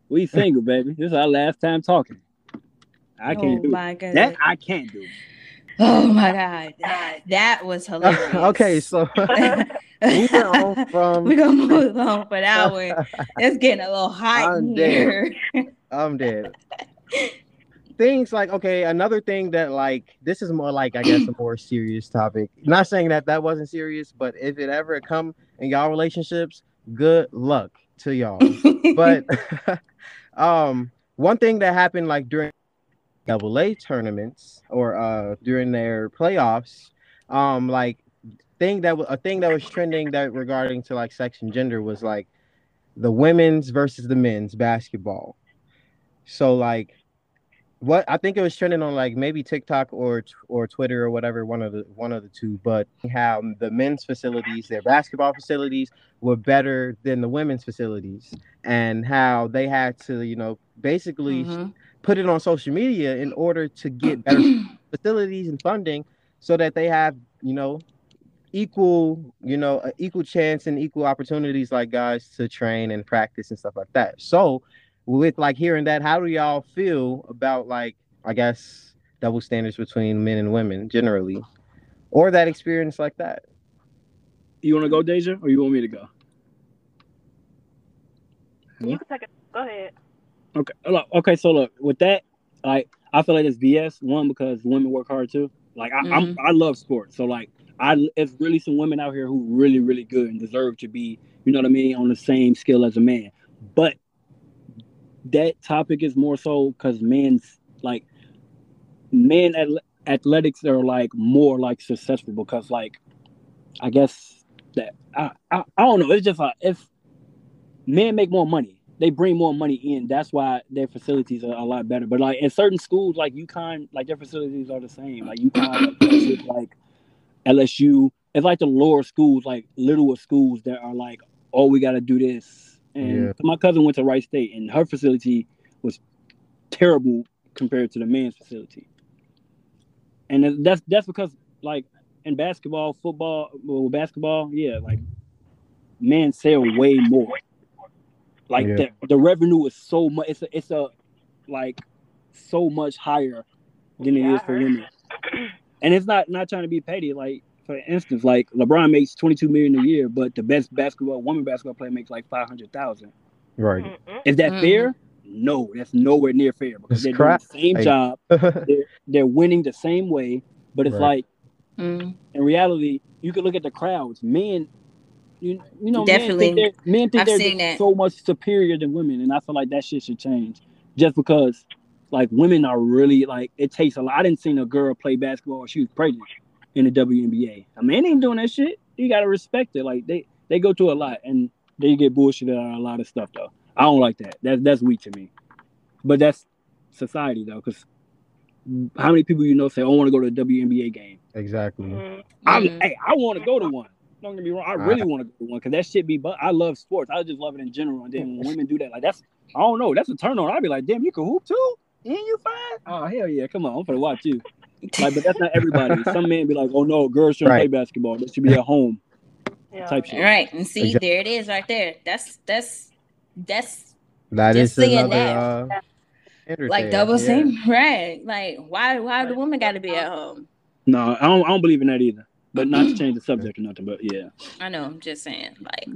We single, baby. This is our last time talking. I oh can't oh do it. my god. that. I can't do. Oh my [laughs] god. That, that was hilarious. [laughs] okay, so [laughs] moving on from We're gonna move on for that one. It's getting a little hot I'm in dead. here. I'm dead. Things like okay, another thing that like this is more like I guess a more serious topic. Not saying that that wasn't serious, but if it ever come in y'all relationships, good luck to y'all. but um, one thing that happened like during double A tournaments or uh during their playoffs, um, like thing that a thing that was trending that regarding to like sex and gender was like the women's versus the men's basketball. So like what I think it was trending on like maybe TikTok or or Twitter or whatever one of the one of the two but how the men's facilities their basketball facilities were better than the women's facilities and how they had to you know basically Mhm. Put it on social media in order to get better [clears throat] facilities and funding so that they have you know equal you know a equal chance and equal opportunities like guys to train and practice and stuff like that so with like hearing that how do y'all feel about like i guess double standards between men and women generally or that experience like that You want to go, Dasia, or you want me to go? You hmm? can take it. Go ahead. Okay. Okay. So look, with that, like I feel like it's BS. One because women work hard too. Like I, I'm, mm-hmm. I love sports. So like I, it's really some women out here who really, really good and deserve to be, you know what I mean, on the same skill as a man. But that topic is more so because men's like men at, athletics are like more like successful because like I guess that I, I, I don't know. It's just like if men make more money, they bring more money in. That's why their facilities are a lot better. But like in certain schools, like UConn, like their facilities are the same. Like UConn, like, like LSU, it's like the lower schools, like littler schools that are like, oh, we got to do this. And Yeah. my cousin went to Wright State, and her facility was terrible compared to the men's facility. And that's that's because like in basketball, football, well, basketball, yeah, like men sell way more. Like Yeah. the, the revenue is so much. It's a it's a like so much higher than it Yeah, is for women. And it's not not trying to be petty. Like for instance, like LeBron makes twenty two million a year, but the best basketball woman basketball player makes like five hundred thousand. Right. Is that Mm. fair? No, that's nowhere near fair because It's they're crap. doing the same Like- job. [laughs] They're, they're winning the same way, but it's Right. like Mm. in reality, you can look at the crowds. Men, you, you know, Definitely. men think they're, men think I've they're seen that. so much superior than women, and I feel like that shit should change. Just because, like, women are really like it takes a lot. I didn't see a girl play basketball when she was pregnant in the WNBA. A man ain't doing that shit. You gotta respect it. Like they they go through a lot, and they get bullshitted out of a lot of stuff though. I don't like that. That's that's weak to me. But that's society though, because how many people you know say, "I want to go to a WNBA game." exactly. Mm. I'm, Mhm. hey, I want to go to one. Don't get me wrong. I really want to go to one because that shit be. But I love sports. I just love it in general. And then when women do that, like that's, I don't know, that's a turn on. I'd be like, damn, you can hoop too. And you fine? Oh hell yeah, come on, I'm gonna watch you. [laughs] Like, but that's not everybody. Some men be like, oh no, girls shouldn't Right. play basketball. They should be at home. Yeah. Type shit. Right, and see, Exactly. there it is, right there. That's that's that's That Just is saying another that. uh, standard like double Yeah. same, [laughs] right? Like, why why the woman got to be at home? No, I don't. I don't believe in that either. But not to change the subject or nothing. But yeah, I know, I'm just saying, like,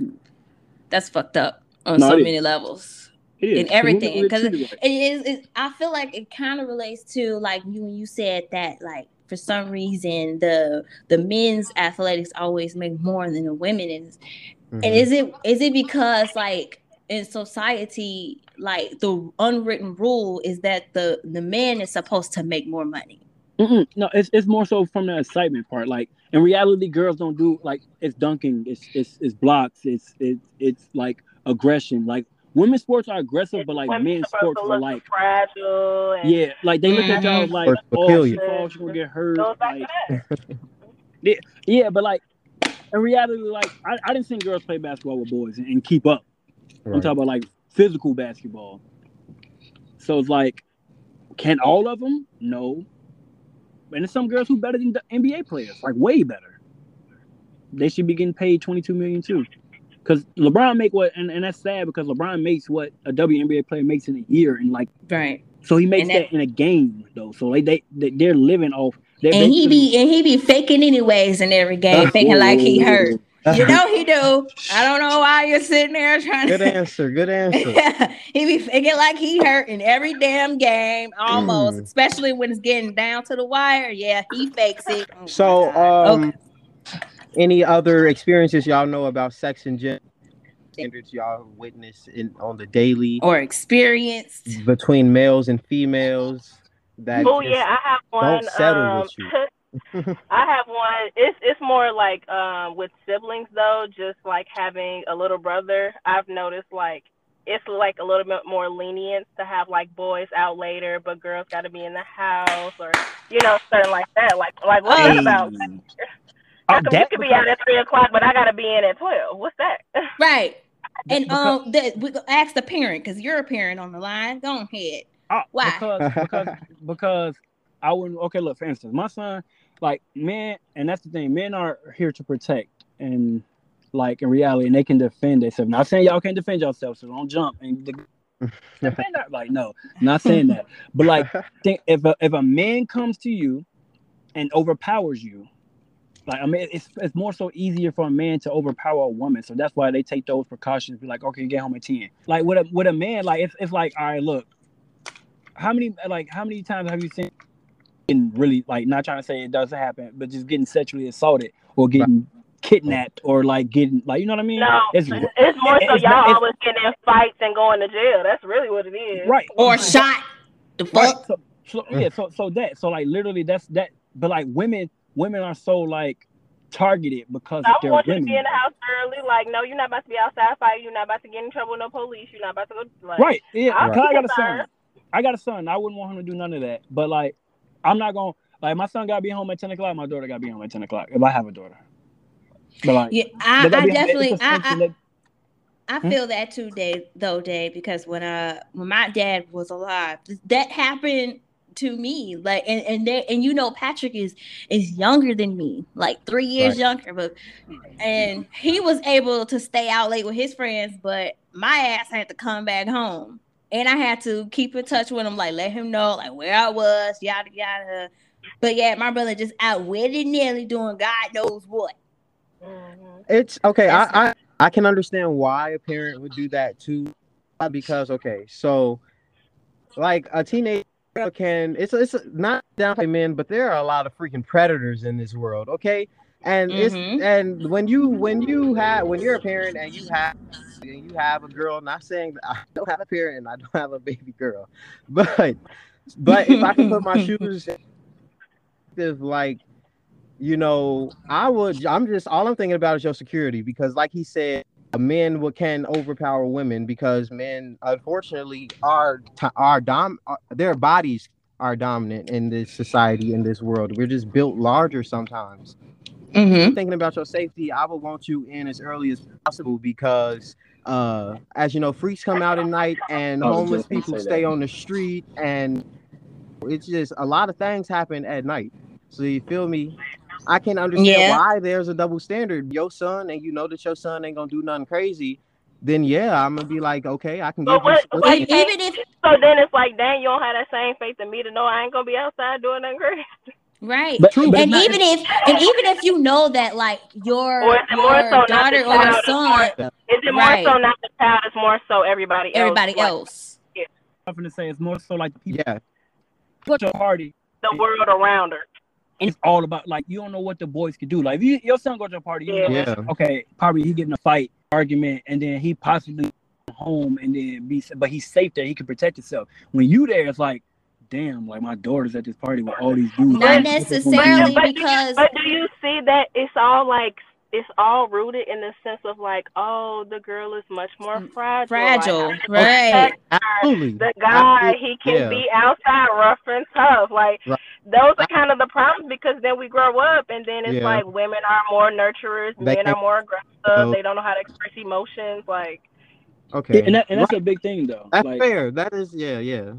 that's fucked up on No, so it is. many levels. it is In everything, because get. It is. It, I feel like it kind of relates to like you when you said that like for some reason the the men's athletics always make more than the women is Mhm. and is it is it because like in society like the unwritten rule is that the the man is supposed to make more money Mm-mm. No, it's it's more so from the excitement part. Like in reality, girls don't do like it's dunking, it's it's, it's blocks, it's it's it's like aggression. Like women's sports are aggressive, but like Women men's sports are like fragile. And yeah, like they look at y'all Mhm. like oh she you. falls, she gonna get hurt. Like to that. [laughs] yeah, but like in reality, like I, I didn't see girls play basketball with boys and, and keep up. I'm talking about like physical basketball. So it's like, can all of them? No. And there's some girls who better than the NBA players, like way better. They should be getting paid 22 million too. Because LeBron make what, and, and that's sad because LeBron makes what a WNBA player makes in a year, and like right so he makes that, that- in a game though. So they they, they they're living off. They're and he be and he be faking anyways in every game faking like he hurt you know he do i don't know why you're sitting there trying to Good to answer. Good [laughs] answer. he be faking like he hurt in every damn game, almost, Mm. especially when it's getting down to the wire. Yeah, he fakes it. Oh So, God. um, any other experiences y'all know about sex and gender standards y'all witness in on the daily or experienced. between males and females that Oh yeah, I have one. don't settle um, with you. I have one. It's it's more like um with siblings though, just like having a little brother. I've noticed like it's like a little bit more lenient to have like boys out later, but girls got to be in the house or you know something like that. Like like what's that Hey. about? Oh, How come you could be out at three o'clock, but I got to be in at twelve? What's that? Right. And because- [laughs] um, the, we go ask the parent because you're a parent on the line. Go ahead. Ah, Why? Because because because I wouldn't. Okay, look. For instance, my son, like men, and that's the thing. Men are here to protect, and like in reality, and they can defend themselves. Not saying y'all can't defend yourselves, so don't jump and de- [laughs] defend that. Like no, not saying that. But like, [laughs] think if a, if a man comes to you and overpowers you. Like I mean, it's it's more so easier for a man to overpower a woman, so that's why they take those precautions. Be like, okay, get home at ten. Like with a with a man, like it's, it's like, all right, look, how many like how many times have you seen getting really like not trying to say it doesn't happen, but just getting sexually assaulted or getting kidnapped or like getting like you know what I mean? No, It's it's more so it's y'all it's- always getting in fights and going to jail. That's really what it is. right Or shot. The Right. fuck. So, so yeah, so so that so like literally that's that. But like women, women are so like targeted because I they're want you to be in the house early. Like, no, you're not about to be outside fighting. You're not about to get in trouble with no police. You're not about to go. Like, Right. Yeah. I'll 'cause I got a son. I got a son. I wouldn't want him to do none of that. But like, I'm not gonna like my son gotta be home at ten o'clock. My daughter gotta be home at ten o'clock if I have a daughter. But like, Yeah, I, I definitely, it's a I, sense I, that- I Hmm? feel that too, Dave. Though, Dave, because when uh when my dad was alive, that happened to me. Like, and and they, and you know, Patrick is is younger than me, like three years Right. younger. But and he was able to stay out late with his friends, but my ass had to come back home. And I had to keep in touch with him, like let him know like where I was, yada yada. But yeah, my brother just out willy nilly doing God knows what. Mhm. It's okay. That's I, I I can understand why a parent would do that too, because okay, so like a teenager can it's it's not downplay men, but there are a lot of freaking predators in this world. Okay, and Mhm. it's and when you when you have when you're a parent and you have and you have a girl, not saying that [laughs] I don't have a parent and I don't have a baby girl, [laughs] but but if I can put my [laughs] shoes if like you know i would i'm just all i'm thinking about is your security because like he said men will can overpower women because men unfortunately are are dom are- their bodies are dominant in this society in this world. We're just built larger sometimes. Mm-hmm. thinking about your safety i would want you in as early as possible because uh as you know freaks come out at night and homeless people stay on the street and it's just a lot of things happen at night so you feel me i can understand Yeah. why there's a double standard your son and you know that your son ain't gonna do nothing crazy then yeah i'm gonna be like okay i can But give you what, some- what Even if so then it's like, dang, you don't have that same faith in me to know I ain't gonna be outside doing nothing crazy. right. But, True, but and not- even if and even if you know that like your Or is it more your so daughter or your son, Is more Right. so not the child? It's more so everybody else. everybody like, else. I'm gonna say it's more so like the people yeah at your party The world around her. and it's all about like you don't know what the boys could do. Like if you, your son go to a party, you know, Yeah. okay, probably he getting a fight, argument, and then he possibly home and then be, but he's safe there. He can protect himself. When you there, it's like, damn, like my daughter's at this party with all these dudes. Not necessarily But, but, do you, because but do you see that it's all like it's all rooted in the sense of like, oh, the girl is much more mm, fragile. fragile, Like, right? absolutely the guy Absolutely. he can Yeah. be outside rough and tough like Right. those are kind of the problems because then we grow up and then it's Yeah. like women are more nurturers They men can't- are more aggressive So- they don't know how to express emotions like okay and, that, and that's Right. a big thing though. that's like, fair that is yeah yeah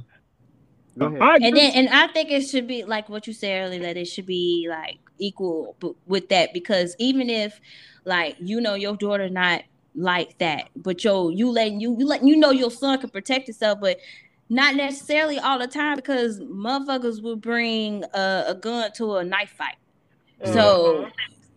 go ahead And then, and I think it should be like what you said earlier that it should be like equal with that because even if like you know your daughter not like that, but yo you letting you you let you know your son can protect himself, but not necessarily all the time because motherfuckers will bring a, a gun to a knife fight. So mhm.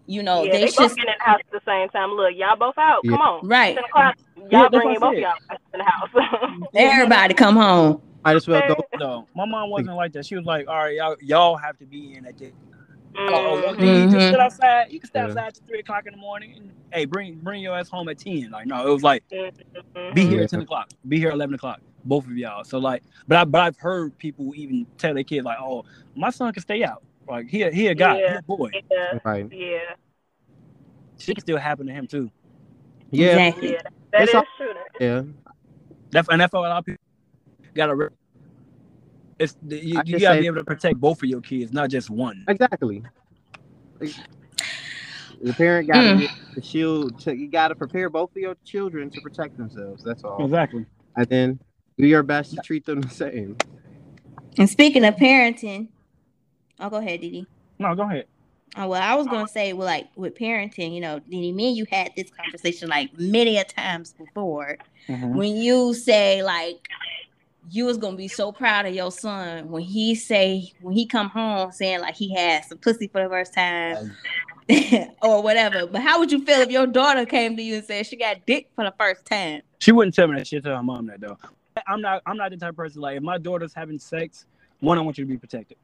you know yeah, they they, should both get in the house at the same time look y'all both out come on right. 10 o'clock Yeah, y'all that's bringing what I both y'all in the house [laughs] Everybody come home. might as well go [laughs] No, my mom wasn't like that. She was like, all right, y'all, y'all have to be in at this. Oh, oh, Mhm. okay, you just Mhm. sit outside. You can stay Yeah. outside till three o'clock in the morning. And, hey, bring bring your ass home at ten. Like, no, it was like Mhm. be here Yeah. at ten o'clock, be here at eleven o'clock, both of y'all. So like, but I but I've heard people even tell their kids like, oh, my son can stay out. Like he a- he a guy, he Yeah. a boy. yeah right yeah Shit can still happen to him too. yeah Exactly. yeah that It's is all- true yeah That's and that's why a lot of people gotta. Re- it's you, you gotta say- be able to protect both of your kids, not just one. Exactly. The parent got Mm. the shield. To, you got to prepare both of your children to protect themselves. That's all. Exactly. And then do your best to treat them the same. And speaking of parenting, I'll go ahead, DeDe. No, go ahead. Oh, well, I was gonna say, well, like with parenting, you know, DeDe, me and you had this conversation like many a times before. Mhm. When you say like you was gonna be so proud of your son when he say when he come home saying like he had some pussy for the first time [laughs] or whatever. But how would you feel if your daughter came to you and said she got dick for the first time? She wouldn't tell me that. She'd tell her mom that though. I'm not. I'm not the type of person like if my daughter's having sex. One, I want you to be protected.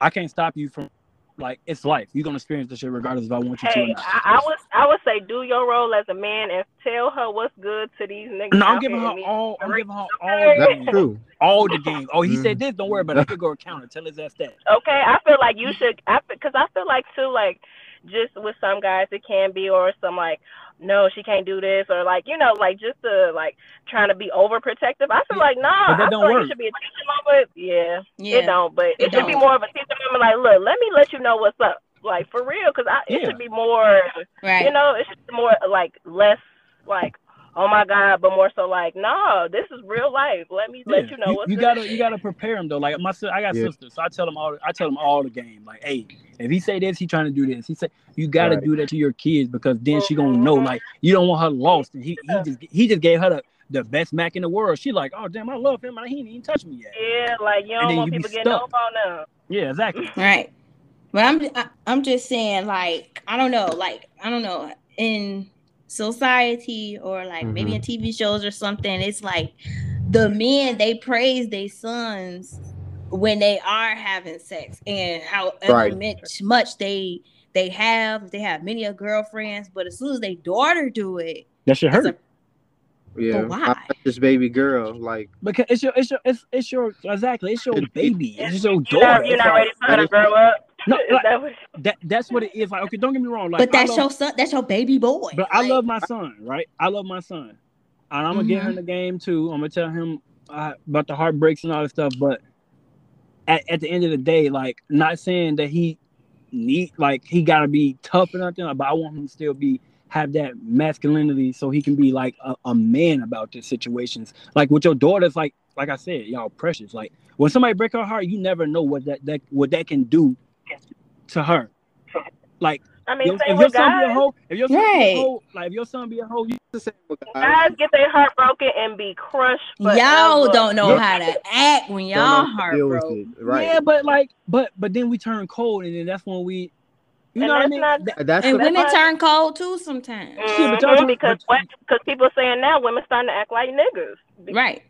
I can't stop you from. Like it's life. You're gonna experience this shit regardless if I want you to or Hey, not. I, I would I would say do your role as a man and tell her what's good to these niggas. No, I'm giving her all. I'm giving her all Okay. the That's game. true. [laughs] All the game. Oh, he Mm. said this. Don't worry about it. I could go counter. Tell his ass that. Okay, I feel like you should. I because I feel like too like just with some guys it can be or some like no she can't do this or like you know like just to like trying to be overprotective. I feel Yeah, like nah. but that I don't feel like it should be a teaching moment. Yeah, Yeah. it don't. But it, it should be don't. more of a teaching moment. Like look, let me let you know what's up. Like for real, because I it Yeah. should be more. Right. You know, it should be more like less like. Oh my God! But more so like, no, this is real life. Let me let you know what's you good. gotta you gotta prepare him though. Like my sis- I got Yeah. sisters, so I tell them all I tell them all the game. Like, hey, if he say this, he trying to do this. He say you gotta Right. do that to your kids because then she gonna know. Mm-hmm. Like you don't want her lost, and he he just he just gave her the the best Mac in the world. She like, oh damn, I love him. He ain't even touched me yet. Yeah, like you don't want you people getting stuck. over on them. Yeah, exactly. [laughs] Right. But I'm I- I'm just saying like I don't know like I don't know in society or like maybe in mm-hmm. TV shows or something it's like the men they praise their sons when they are having sex and how Right. much much they they have they have many of girlfriends but as soon as their daughter do it That should hurt. a- Yeah, why? I this baby girl, like Because it's your, it's your, it's, it's your, exactly, it's your baby, it's your You're not, daughter. you're It's not like- ready for her to grow up. No, [laughs] like- that that, that's what it is. Like, okay, don't get me wrong. Like, but that's love, your son that's your baby boy but I love my son, right? I love my son, and I'm gonna get Mm-hmm. him the game too. I'm gonna tell him uh, about the heartbreaks and all this stuff. But at, at the end of the day, like, not saying that he need, like, he gotta be tough or nothing. But I want him to still be have that masculinity, so he can be like a, a man about the situations. Like with your daughters, like, like I said, y'all precious. Like when somebody break her heart, you never know what that that what that can do to her. Like I mean, your- if your with son be a guys. hoe, if your son be a hoe, like if your son be a hoe, you the same with guys. Guys get their heart broken and be crushed. y'all don't know Yeah. how to act when y'all know how to deal with heartbroken it, Right. yeah, but like, but but then we turn cold, and then that's when we, you And know what I mean? not- That- That's and the, women why- turn cold too sometimes Yeah, but y'all Mhm, don't- because but- what? Because people saying now women starting to act like niggas. right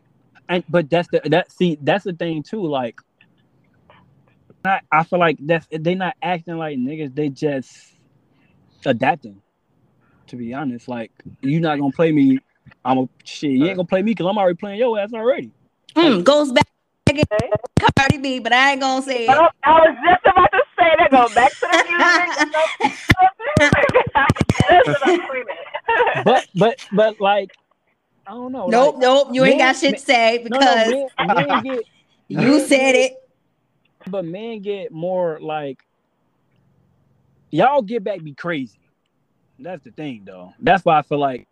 and but that's the that see that's the thing too. Like, I, I feel like that's they not acting like niggas. They just adapting. To be honest, like you're not gonna play me. I'm a shit. You ain't gonna play me because I'm already playing your ass already. Mm, goes back again Cardi B, but I ain't gonna say it. Oh, I was just about to say that. Go back to the music. [laughs] That's [laughs] what I'm screaming. But but but like, I don't know. Nope, like, nope, you ain't man- got shit to say because no, men, men get you said it. But men get more like y'all get back be crazy. That's the thing though. That's why I feel like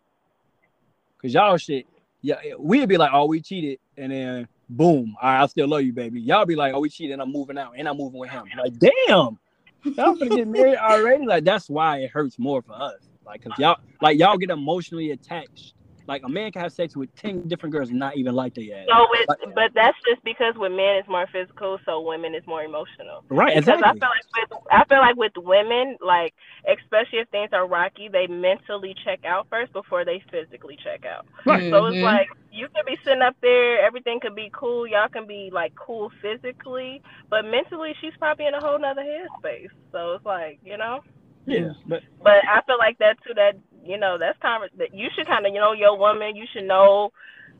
cause y'all shit, yeah, we'd be like, oh, we cheated, and then boom, I still love you, baby. Y'all be like, oh, we cheated, and I'm moving out, and I'm moving with him. Like, damn, y'all gonna get married already. Like, that's why it hurts more for us. Like, cause y'all like y'all get emotionally attached. Like a man can have sex with ten different girls and not even like they ass. So with, Like- but that's just because with men it's more physical, so women is more emotional. Right, Because exactly. I feel like with I feel like with women, like especially if things are rocky, they mentally check out first before they physically check out. Right. So it's Mhm. like you can be sitting up there, everything could be cool, y'all can be like cool physically, but mentally she's probably in a whole nother headspace. So it's like, you know. Yeah, but But I feel like that too. That you know, that's kind of that you should kind of you know your woman. You should know,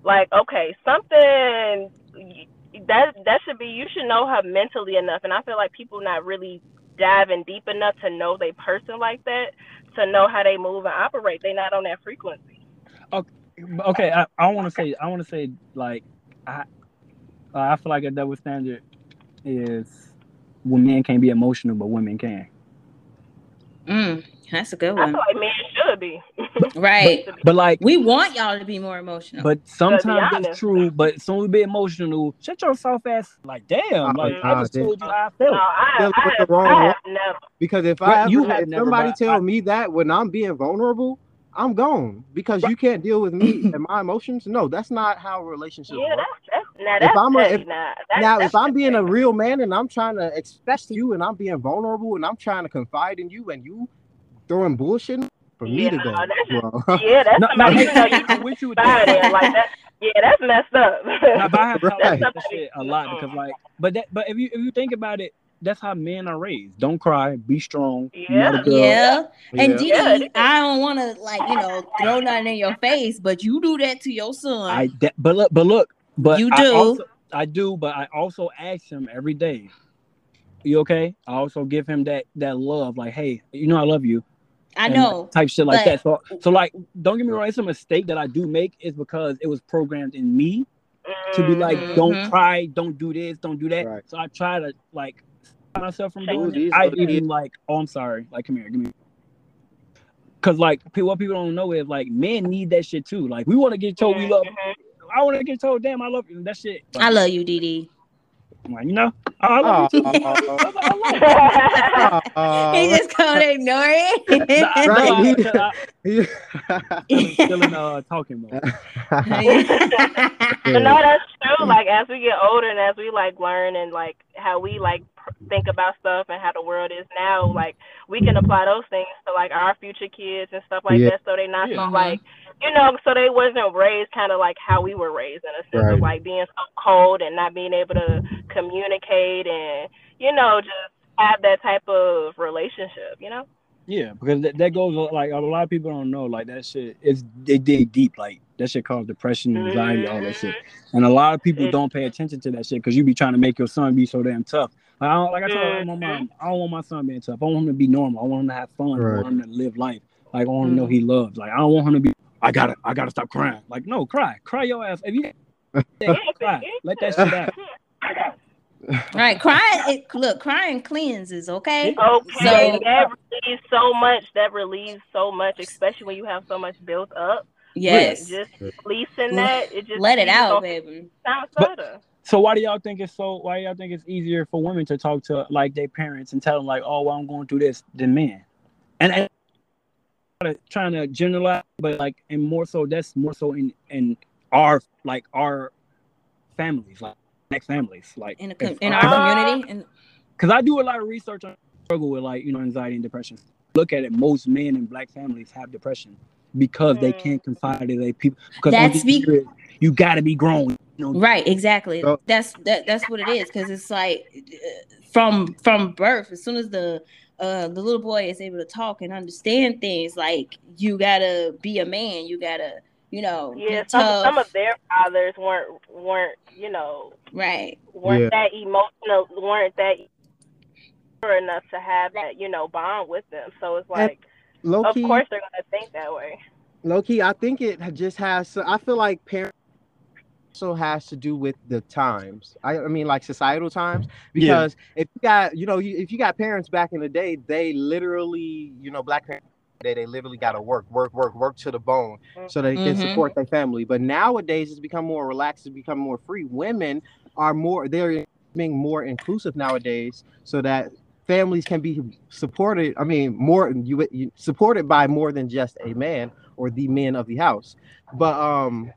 like, okay, something that that should be. You should know her mentally enough. And I feel like people not really diving deep enough to know they person like that to know how they move and operate. They not on that frequency. okay, I, I want to say I want to say like I uh, I feel like a double standard is when men can't be emotional, but women can. Mm, that's a good I one. feel like men should be. [laughs] Right. But like, We want y'all to be more emotional. but sometimes that's honest. true. But as soon we be emotional, shut your soft ass. Like, damn, like I just uh, told you how I no, felt. I, Dealing I, the have, wrong I never. Because if Right, I ever, you have if never, somebody tell I- me that when I'm being vulnerable, I'm gone because you can't deal with me [clears throat] and my emotions. No, that's not how relationships Yeah, work. that's that's now that's I'm a- petty, if- now. That's, now, if I'm being a real man and I'm trying to express to you and I'm being vulnerable and I'm trying to confide in you and you throwing bullshit for me Yeah, to go, that's just- [laughs] Yeah, that's No, no, somebody hey, you know you [laughs] I'm with you with buy that. like that. Yeah, that's messed up. [laughs] Now, I have Right. that shit a lot because, like, but that, but if you if you think about it, that's how men are raised. Don't cry, be strong. You're not a Yeah. girl. yeah. And Yeah. DeDe, Yeah. I don't want to like you know throw nothing in your face, but you do that to your son. I that, but look, but look, but You I do. also- I do, but I also ask him every day. You okay? I also give him that that love, like, hey, you know, I love you. I know. type shit like but- that. So, so like, don't get me wrong. It's a mistake that I do make is because it was programmed in me to be like, Mhm. don't cry, don't do this, don't do that. Right. So I try to like stop myself from doing these it. I little even like, oh, I'm sorry. Like, come here, give me. Cause like pe- what people don't know is like men need that shit too. Like we want to get told we love. Mhm. I want to get told, damn, I love you. That shit. I love you, DeDe. Like, you know, oh, I love you too. Aw. That's [laughs] all I like. Aw. [laughs] he just gonna ignore it. [laughs] Nah, Right. no, I- I- He- still in uh, talking mode. But no, that's true. Like as we get older and as we like learn and like how we like think about stuff and how the world is now, like we can apply those things to like our future kids and stuff like Yeah. that. So they not Yeah. so like you know, so they wasn't raised kind of like how we were raised in a sense Right. of like being so cold and not being able to communicate and you know just have that type of relationship. You know. Yeah, because that, that goes like a lot of people don't know like that shit. It's they dig deep like that shit causes depression, anxiety, all that shit. And a lot of people don't pay attention to that shit because you be trying to make your son be so damn tough. Like I, don't, like I told my Mhm. mom, I don't want my son being tough. I want him to be normal. I want him to have fun. I want him to live life. Like I want him to know he loves. Like I don't want him to be. I gotta, I gotta stop crying. Like no, cry, cry your ass. If you [laughs] cry, let that shit out. right, crying. It, look, crying cleanses. Okay. Okay, So- that relieves so much. That relieves so much, especially when you have so much built up. Yes. Just releasing that, it just Let it out, baby. Sounds But- better. So why do y'all think it's so? Why y'all think it's easier for women to talk to like their parents and tell them like, oh, well, I'm going through this than men? And, and trying to generalize, but like, and more so, that's more so in in our like our families, like black families, like In, the com- if- in Uh, our community, because I do a lot of research on struggle with like you know anxiety and depression. Look at it, most men in black families have depression because they Mm. can't confide in their people. Because That's once you be- do it, you got to be grown. You know, right, exactly. So- that's that. That's what it is. Because it's like uh, from from birth, as soon as the uh the little boy is able to talk and understand things, like you gotta be a man. You gotta, you know, Yeah, some some of their fathers weren't weren't you know right. weren't Yeah. that emotional, weren't that mature enough to have that you know bond with them. So it's like, low of course they're gonna think that way. low key, I think it just has. To, I feel like parents also has to do with the times. I, I mean, like societal times. Yeah. Because if you got, you know, if you got parents back in the day, they literally, you know, black parents. They, they literally got to work, work, work, work to the bone so they can Mhm. support their family. But nowadays, it's become more relaxed, it's become more free. Women are more, they're being more inclusive nowadays so that families can be supported. I mean, more you, you supported by more than just a man or the men of the house. But um,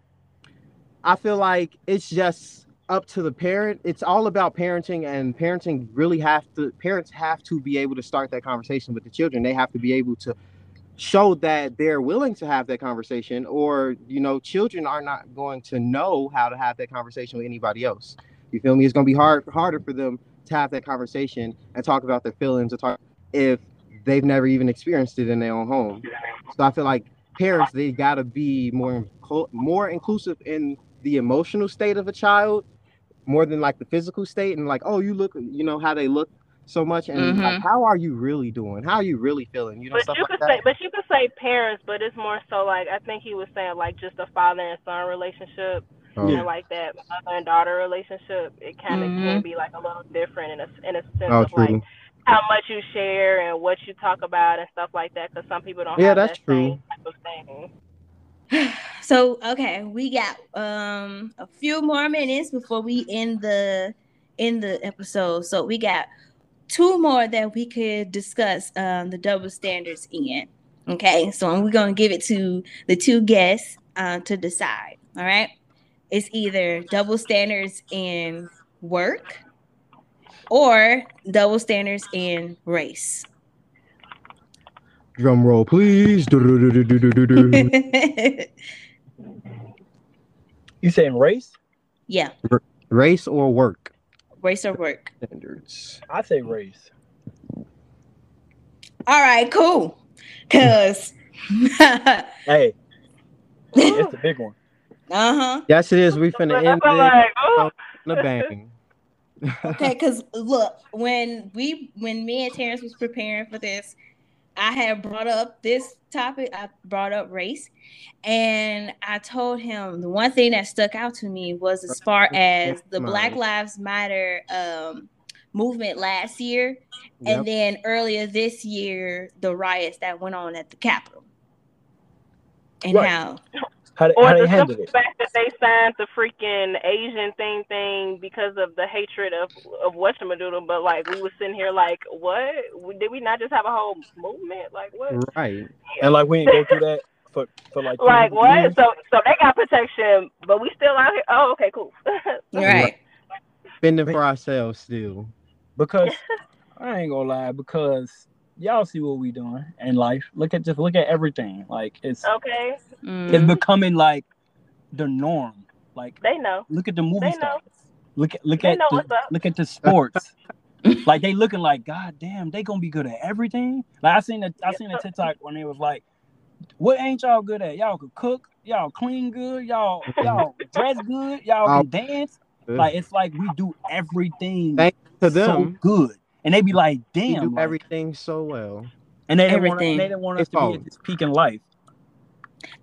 I feel like it's just up to the parent. It's all about parenting, and parenting really have to. Parents have to be able to start that conversation with the children. They have to be able to show that they're willing to have that conversation, or you know, children are not going to know how to have that conversation with anybody else. You feel me? It's going to be hard harder for them to have that conversation and talk about their feelings or talk if they've never even experienced it in their own home. So I feel like parents they got to be more more inclusive in the emotional state of a child more than like the physical state and like oh you look you know how they look so much and like, Mhm. how are you really doing how are you really feeling you know But stuff you like could say, but you could say parents, but it's more so like I think he was saying like just a father and son relationship Oh, and like that mother and daughter relationship. It kind of Mhm. can be like a little different in a in a sense oh of like how much you share and what you talk about and stuff like that. Because some people don't Yeah, have that's that true. [sighs] [laughs] same type of thing. So okay, we got um a few more minutes before we end the end the episode. So we got two more that we could discuss um the double standards in. Okay, so we're gonna give it to the two guests uh, to decide. All right, it's either double standards in work or double standards in race. drum roll please. [laughs] You saying race? yeah, race or work race or work. standards I say race. All right, cool. [laughs] Cause [laughs] Hey, it's the big one. Uh huh. yes it is we finna But end I'm it like, oh. on a bang Okay, because look, when we when me and Terrance was preparing for this, I had brought up this topic. I brought up race, and I told him the one thing that stuck out to me was as far as the Black Lives Matter um, movement last year, Yep. and then earlier this year, the riots that went on at the Capitol, and Right. how How they, Or how the handle simple it? fact that they signed the freaking Asian thing thing because of the hatred of of whatchamadoodle, but like we were sitting here like, what? Did we not just have a whole movement? Like what? Right. And like we ain't go through that [laughs] for for like Like what? years. So so they got protection, but we still out here. Oh, okay, cool. [laughs] Right. Fending for ourselves still. because [laughs] I ain't gonna lie, because y'all see what we doing in life. Look at just look at everything. Like it's okay, it's Mhm. becoming like the norm. Like they know. look at the movie They know. stars. Look at look They at know the, what's up. look at the [laughs] sports. like they looking like God damn, they gonna be good at everything. Like I seen the I seen a TikTok when it was like, what ain't y'all good at? Y'all could cook, y'all clean good, y'all y'all [laughs] dress good, y'all Um, can dance. Like it's like we do everything Thank to so them. good. And they be like, We damn, do like- everything so well. and they didn't want they didn't want us It's to be at this peak in life.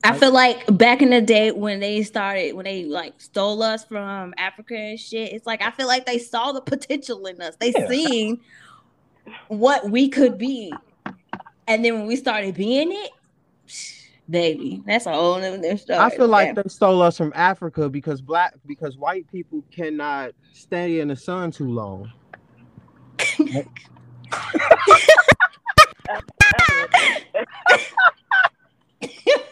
I feel like back in the day when they started, when they like stole us from Africa and shit, it's like I feel like they saw the potential in us. They Yeah. seen what we could be, and then when we started being it, baby, that's a whole nother story. I feel like okay? they stole us from Africa because black because white people cannot stay in the sun too long. [laughs] [laughs] [laughs]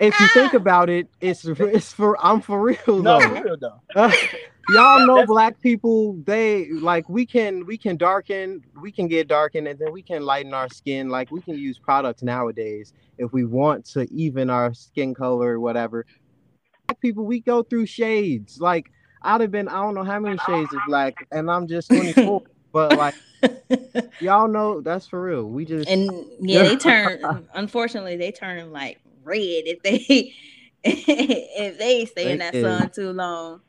If you think about it, it's it's for I'm for real though. No, though. for real though. Uh, [laughs] y'all know That's- black people they like we can we can darken we can get darkened and then we can lighten our skin like we can use products nowadays if we want to even our skin color or whatever black people we go through shades like i'd have been i don't know how many shades of black and i'm just [laughs] 24 but like [laughs] y'all know that's for real we just and yeah, they turn. Unfortunately, they turn like red if they [laughs] if they stay in They that is. sun too long.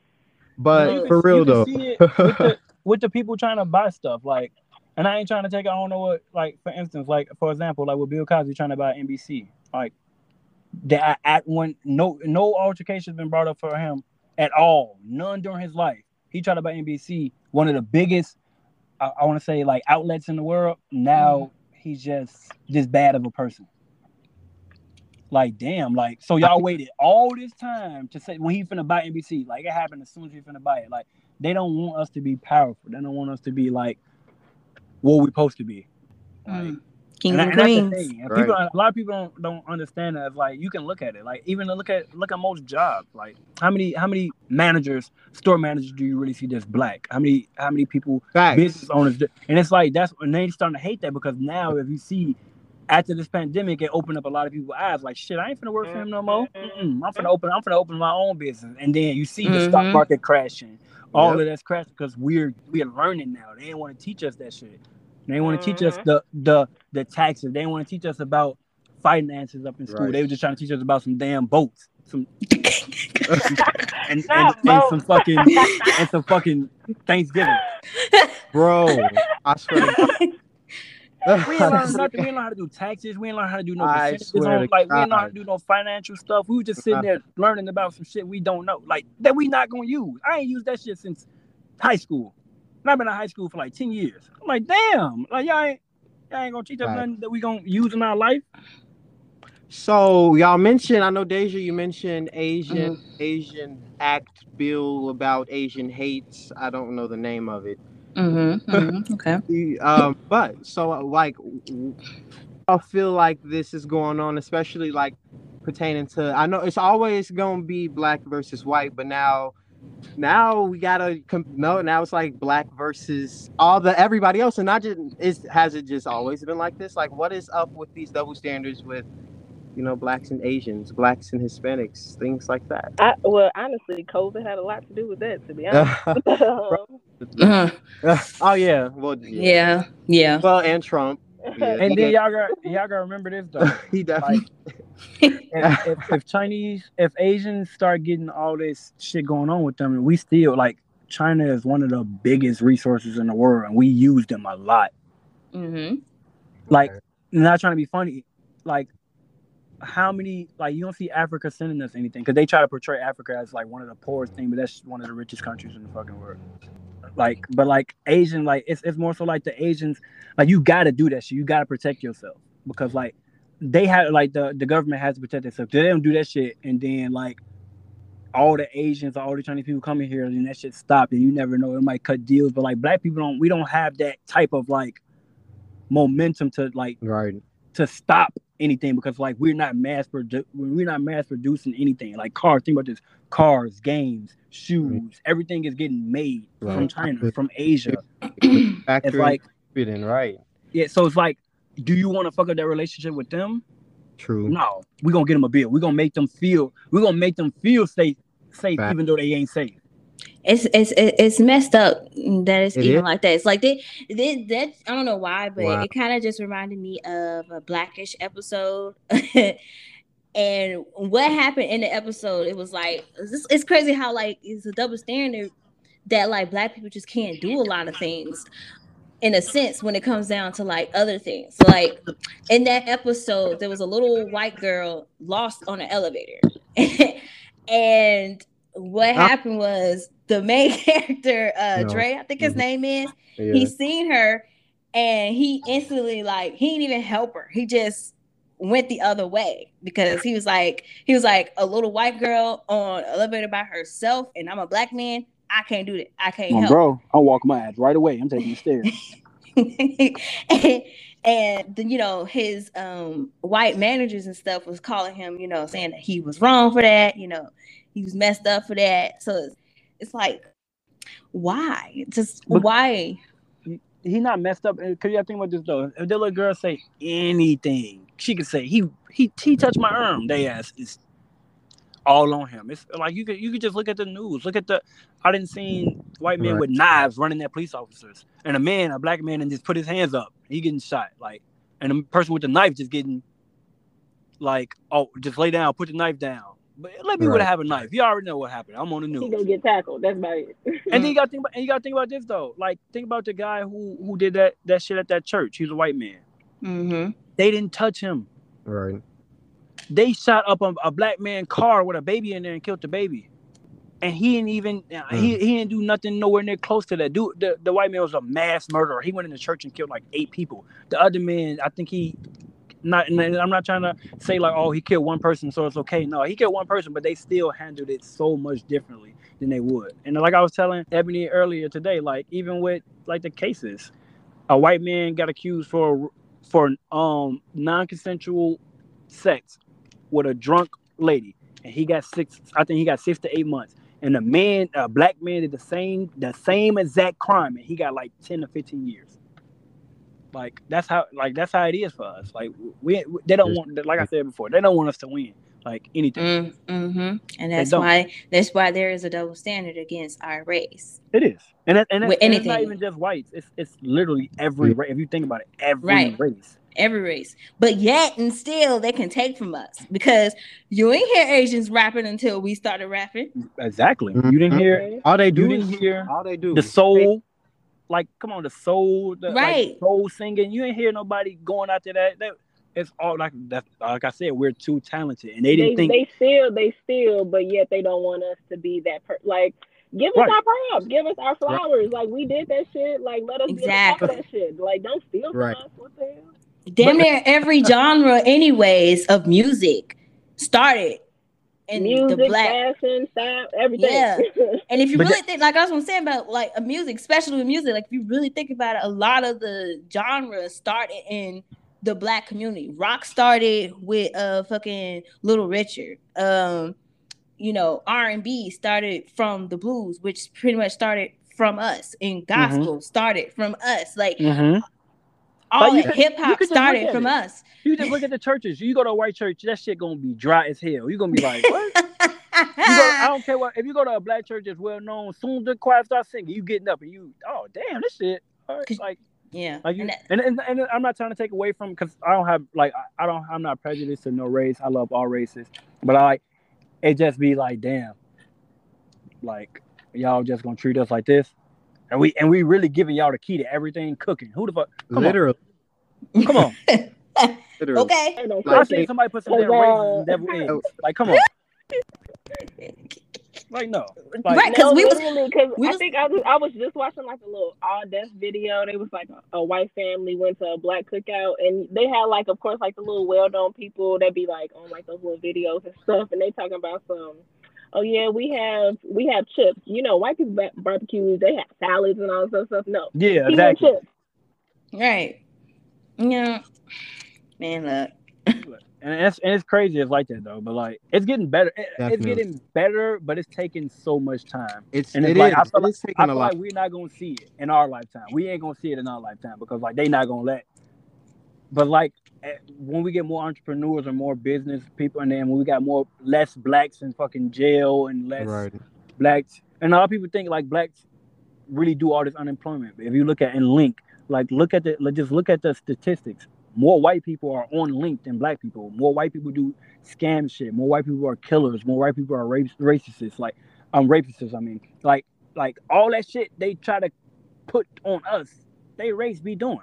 but You can- for real though with the, [laughs] with the people trying to buy stuff. Like, and I ain't trying to take. I don't know what. Like, for instance, like for example, like with Bill Cosby trying to buy NBC. Like, that at one no no altercation's been brought up for him at all. None during his life. He tried to buy NBC, one of the biggest. I, I want to say like outlets in the world. Now mm. he's just just bad of a person. Like damn, like so y'all waited all this time to say when he finna buy NBC. Like it happened as soon as he finna buy it. Like they don't want us to be powerful. They don't want us to be like what we're supposed to be. Like, Mm. King and, and and that's the queens. thing. And Right. people, a lot of people don't, don't understand that. It's like you can look at it. Like even look at look at most jobs. Like how many how many managers, store managers, do you really see that's black? How many how many people Facts. business owners? do- And it's like that's and they starting to hate that because now if you see after this pandemic, it opened up a lot of people's eyes. Like shit, I ain't finna work for him no more. Mm-mm, I'm finna open. I'm finna open my own business. And then you see the stock Mhm. market crashing. All Yep. of that's crashing because we're we're learning now. They didn't want to teach us that shit. They didn't want to teach us Mhm. the the the taxes. They didn't want to teach us about finances up in school. Right. They were just trying to teach us about some damn boats, some [laughs] and, and, Not and some fucking and some fucking Thanksgiving. [laughs] bro i swear to God. [laughs] [laughs] We didn't learn nothing. We didn't learn how to do taxes. We didn't learn how to do no I percentages swear on like we didn't know how to do no financial stuff. We were just sitting there [laughs] learning about some shit we don't know, like that we not gonna use. I ain't used that shit since high school. And I've been in high school for like ten years. I'm like, damn, like y'all ain't y'all ain't gonna teach us Right. nothing that we gonna use in our life. So y'all mentioned, I know Dasia, you mentioned Asian mm-hmm. Asian Act bill about Asian hates. I don't know the name of it. Mm-hmm, [laughs] Okay. The, Um, but so uh, like, I feel like this is going on, especially like pertaining to. I know it's always gonna be black versus white, but now, now we gotta no. Now it's like black versus all the everybody else, and not just is has it just always been like this? Like, what is up with these double standards with? You know, blacks and Asians, blacks and Hispanics, things like that. I, well, honestly, COVID had a lot to do with that. To be honest. [laughs] [laughs] Oh yeah, well yeah. Yeah. Well, and Trump, Yeah. [laughs] And then y'all got y'all gotta remember this though. he definitely. if, if, if Chinese, if Asians start getting all this shit going on with them, and we still like China is one of the biggest resources in the world, and we use them a lot. Mm-hmm. Like, not trying to be funny, like how many like you don't see Africa sending us anything because they try to portray Africa as like one of the poorest thing, but that's one of the richest countries in the fucking world. Like, but like Asian, like it's it's more so like the Asians, like you gotta do that shit. You gotta protect yourself because like they have like the the government has to protect themselves. They don't do that shit, and then like all the Asians, all the Chinese people coming here, and that shit stopped, and you never know it might cut deals. But like black people don't, we don't have that type of like momentum to like Right. To stop anything because like we're not mass produ- we're not mass producing anything like cars. Think about this: cars, games, shoes, everything is getting made from China, from Asia. [clears throat] Factory It's like fitting right. yeah, so it's like, do you want to fuck up that relationship with them? True. No, we're gonna get them a bill. We're gonna make them feel. We're gonna make them feel safe, safe, Fact. even though they ain't safe. It's it's it's messed up that it's It even is? like that. It's like they, they that I don't know why, but Wow. it kind of just reminded me of a Blackish episode. [laughs] and what happened in the episode? It was like it's, it's crazy how like it's a double standard that like black people just can't do a lot of things in a sense when it comes down to like other things. So like in that episode, there was a little white girl lost on an elevator. [laughs] and what Ah. happened was the main [laughs] character, uh No. Dre, I think his Mhm. name is, Yeah. he seen her and he instantly like he didn't even help her. He just went the other way because he was like he was like a little white girl on elevator by herself and I'm a black man. I can't do that. I can't help. bro, I'll walk my ass right away. I'm taking the stairs. [laughs] and, and the- you know his um white managers and stuff was calling him you know saying that he was wrong for that you know he was messed up for that so it's, it's like why just But- why he not messed up. Cause you gotta think about this though. If the little girl say anything, she could say he he he touched my arm. They ass is all on him. It's like you could you could just look at the news. Look at the I didn't see white men Right. with knives running at police officers, and a man, a black man, and just put his hands up. He getting shot. Like, and the person with the knife just getting like, oh, just lay down, put the knife down. But let me would Right. have a knife. You already know what happened. I'm on the news. He news. gonna get tackled. That's about it. [laughs] And then you gotta think about and you gotta think about this though. Like think about the guy who who did that that shit at that church. He's a white man. mm-hmm. They didn't touch him. Right. They shot up a, a black man car with a baby in there and killed the baby. And he didn't even he, he didn't do nothing nowhere near close to that. Dude, the, the white man was a mass murderer. He went in the church and killed like eight people. The other man, I think he not and I'm not trying to say like oh he killed one person so it's okay. No, he killed one person, but they still handled it so much differently than they would. And like I was telling Ebony earlier today, like even with like the cases, a white man got accused for for um non-consensual sex with a drunk lady, and he got six. I think he got six to eight months. And a man, a black man, did the same the same exact crime, and he got like ten to fifteen years. Like that's how like that's how it is for us. Like we, we- they don't want like I said before, they don't want us to win like anything. Mm, mm-hmm. and that's why that's why there is a double standard against our race It is, and it, and, it, With and it's not even just whites. It's it's literally every mm. race. If you think about it, every Right. race. every race but yet and still they can take from us because you ain't hear asians rapping until we started rapping Exactly. You didn't mm-hmm. hear. All they do. You do didn't is hear all they do. the soul. Like, come on, the soul, the, like, soul singing. You ain't hear nobody going after that. that it's all like that. Like I said, we're too talented, and they They, didn't think. they still, they still, but yet they don't want us to be that. Per- like, give us Right. our props, give us our flowers. Like we did that shit. Like let us be a part of that shit. Like don't steal from Right. us. What the hell? damn near every genre anyways of music started in Music, the black fashion, style, everything. Yeah. [laughs] and if you But really think like I was gonna about like a music, especially with music, like if you really think about it, a lot of the genres started in the black community. Rock started with uh fucking Little Richard. Um, you know, R and B started from the blues, which pretty much started from us, and gospel started from us. Like Mhm. All oh, you hip hop could just look started from it. us. You just look at the churches. You go to a white church, that shit gonna be dry as hell. You gonna be like, what? You go, I don't care what. If you go to a black church that's well known, soon as the choir starts singing, you getting up and you, oh damn, this shit. all right, Like, yeah, like you, and that- and, and and I'm not trying to take away from because I don't have like I I don't I'm not prejudiced to no race. I love all races, but I like it. Just be like, damn, like y'all just gonna treat us like this, and we and we really giving y'all the key to everything cooking. Who the fuck? Come on, literally, come on. [laughs] literally. okay. Ain't no I Like, seen cooking. somebody put some Cause, damn raisins in devil eggs. [laughs] Like, come on. Like no. Like, Right. 'cause no, we was- because we I was- think I was I was just watching like a little all death video. They was like a, a white family went to a black cookout, and they had like, of course, like the little well known people that be like on like those little videos and stuff, and they talking about some. Oh yeah, we have we have chips. You know, white people ba- barbecues. They have salads and all this stuff. No, yeah, he exactly. chips. Right. Yeah. Man, look. [laughs] And it's and it's crazy. It's like that though. But like, it's getting better. It- it's getting better, but it's taking so much time. It's And it it's like, is- I feel it is I taking a feel lot. like we're not gonna see it in our lifetime. We ain't gonna see it in our lifetime because like they not gonna let. But like when we get more entrepreneurs and more business people, and then when we got more less blacks in fucking jail and less Right. blacks, and a lot of people think like blacks really do all this unemployment. But if you look at and Link, like look at the just look at the statistics. More white people are on Link than black people. More white people do scam shit. More white people are killers. More white people are rape, racists. Like um rapists. I mean, like like all that shit they try to put on us. They race be doing.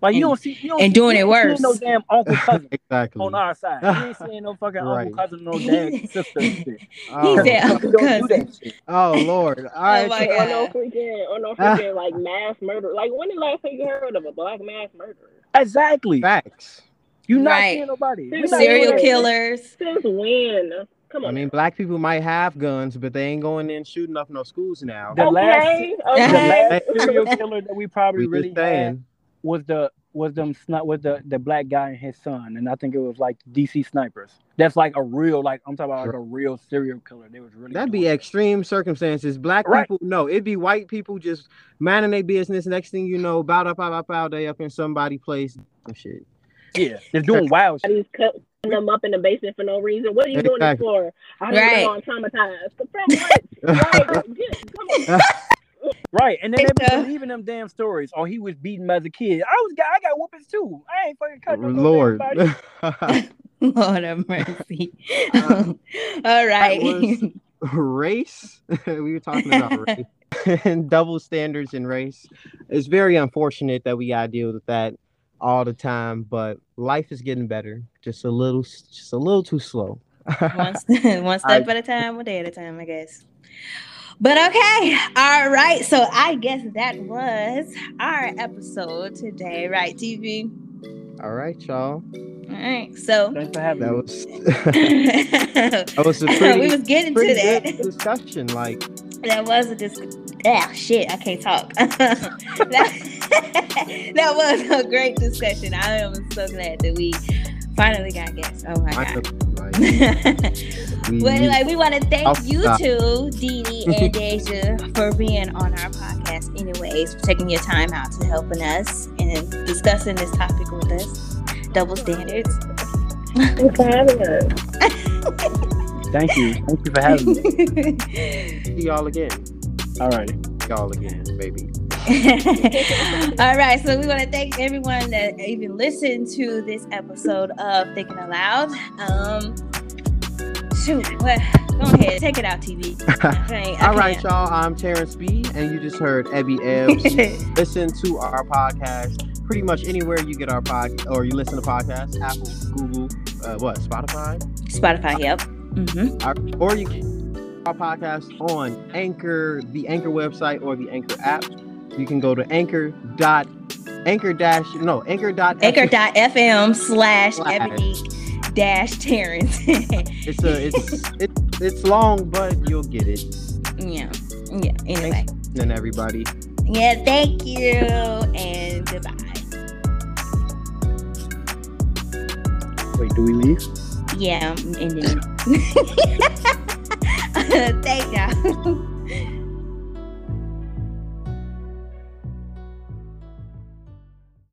Like you And- don't see you don't and see- doing you it ain't seeing No worse. damn uncle [laughs] cousin exactly. on our side. You ain't seeing no fucking Right. uncle cousin, no [laughs] dad sister. shit. Oh, He said uncle don't do that shit. oh Lord. [laughs] All right. Oh, my so- Or no God. freaking, or no freaking like mass murder. Like when the last time you heard of a black mass murderer? Exactly. Facts. You not Right. seeing nobody. We not Serial seeing killers. Since when? Come on. I mean, black people might have guns, but they ain't going in shooting up no schools now. The last- okay, The okay. last serial killer that we probably We really just had saying. Was the was them sni- was the the black guy and his son, and I think it was like DC snipers. That's like a real like I'm talking about like a real serial killer. They was really That'd be that. extreme circumstances. Black Right. people, no, it'd be white people just minding their business. Next thing you know, bow, bow, bow, bow, they up in somebody place and shit. yeah. They're doing wild shit. Cutting them up in the basement for no reason. What are you doing this for? I don't Right. know. I'm traumatized. From what? like, get- come on. [laughs] Right, and then they It's, be believing them damn stories. Oh, he was beaten as a kid. I was got I got whoopings too. I ain't fucking cut no Lord. Lord. [laughs] [laughs] Lord have mercy. Uh, [laughs] All right. race we were talking about race and double standards in race it's very unfortunate that we gotta deal with that all the time but life is getting better just a little just a little too slow one, st- one step at a time, one day at a time, I guess. But okay, all right. So I guess that was our episode today, right, TV? all right y'all All right. So Thanks for having that me. was that [laughs] that was a pretty, we was getting to pretty that. discussion like That was a discussion. Ah, shit, I can't talk. [laughs] that, [laughs] that was a great discussion. I am so glad that we finally got guests. Oh my I god. know, like, we- well, anyway, we want to thank I'll you stop. two, DeDe and Dasia, for being on our podcast. Anyways, for taking your time out to helping us and discussing this topic with us. Double standards. Thanks for having us. [laughs] Thank you. Thank you for having me. [laughs] see y'all again All right. y'all again maybe [laughs] All right, so we want to thank everyone that even listened to this episode of Thinking Out Loud. Um, shoot, what? Go ahead, take it out, TV. I [laughs] all right y'all i'm Terrance b and you just heard ebby ebbs [laughs] listen to our podcast pretty much anywhere you get our pod or you listen to podcasts apple google uh, what spotify Spotify, yep. Mm-hmm. Our- or you can our podcast on anchor the anchor website or the anchor app you can go to anchor dot anchor dash no anchor dot anchor dot fm Slash. Ebony dash Terrance. [laughs] it's a it's it's it's long but you'll get it yeah, yeah. Anyway, and everybody yeah. Thank you and goodbye. Wait, do we leave? Yeah, I'm ending [laughs] it. [laughs]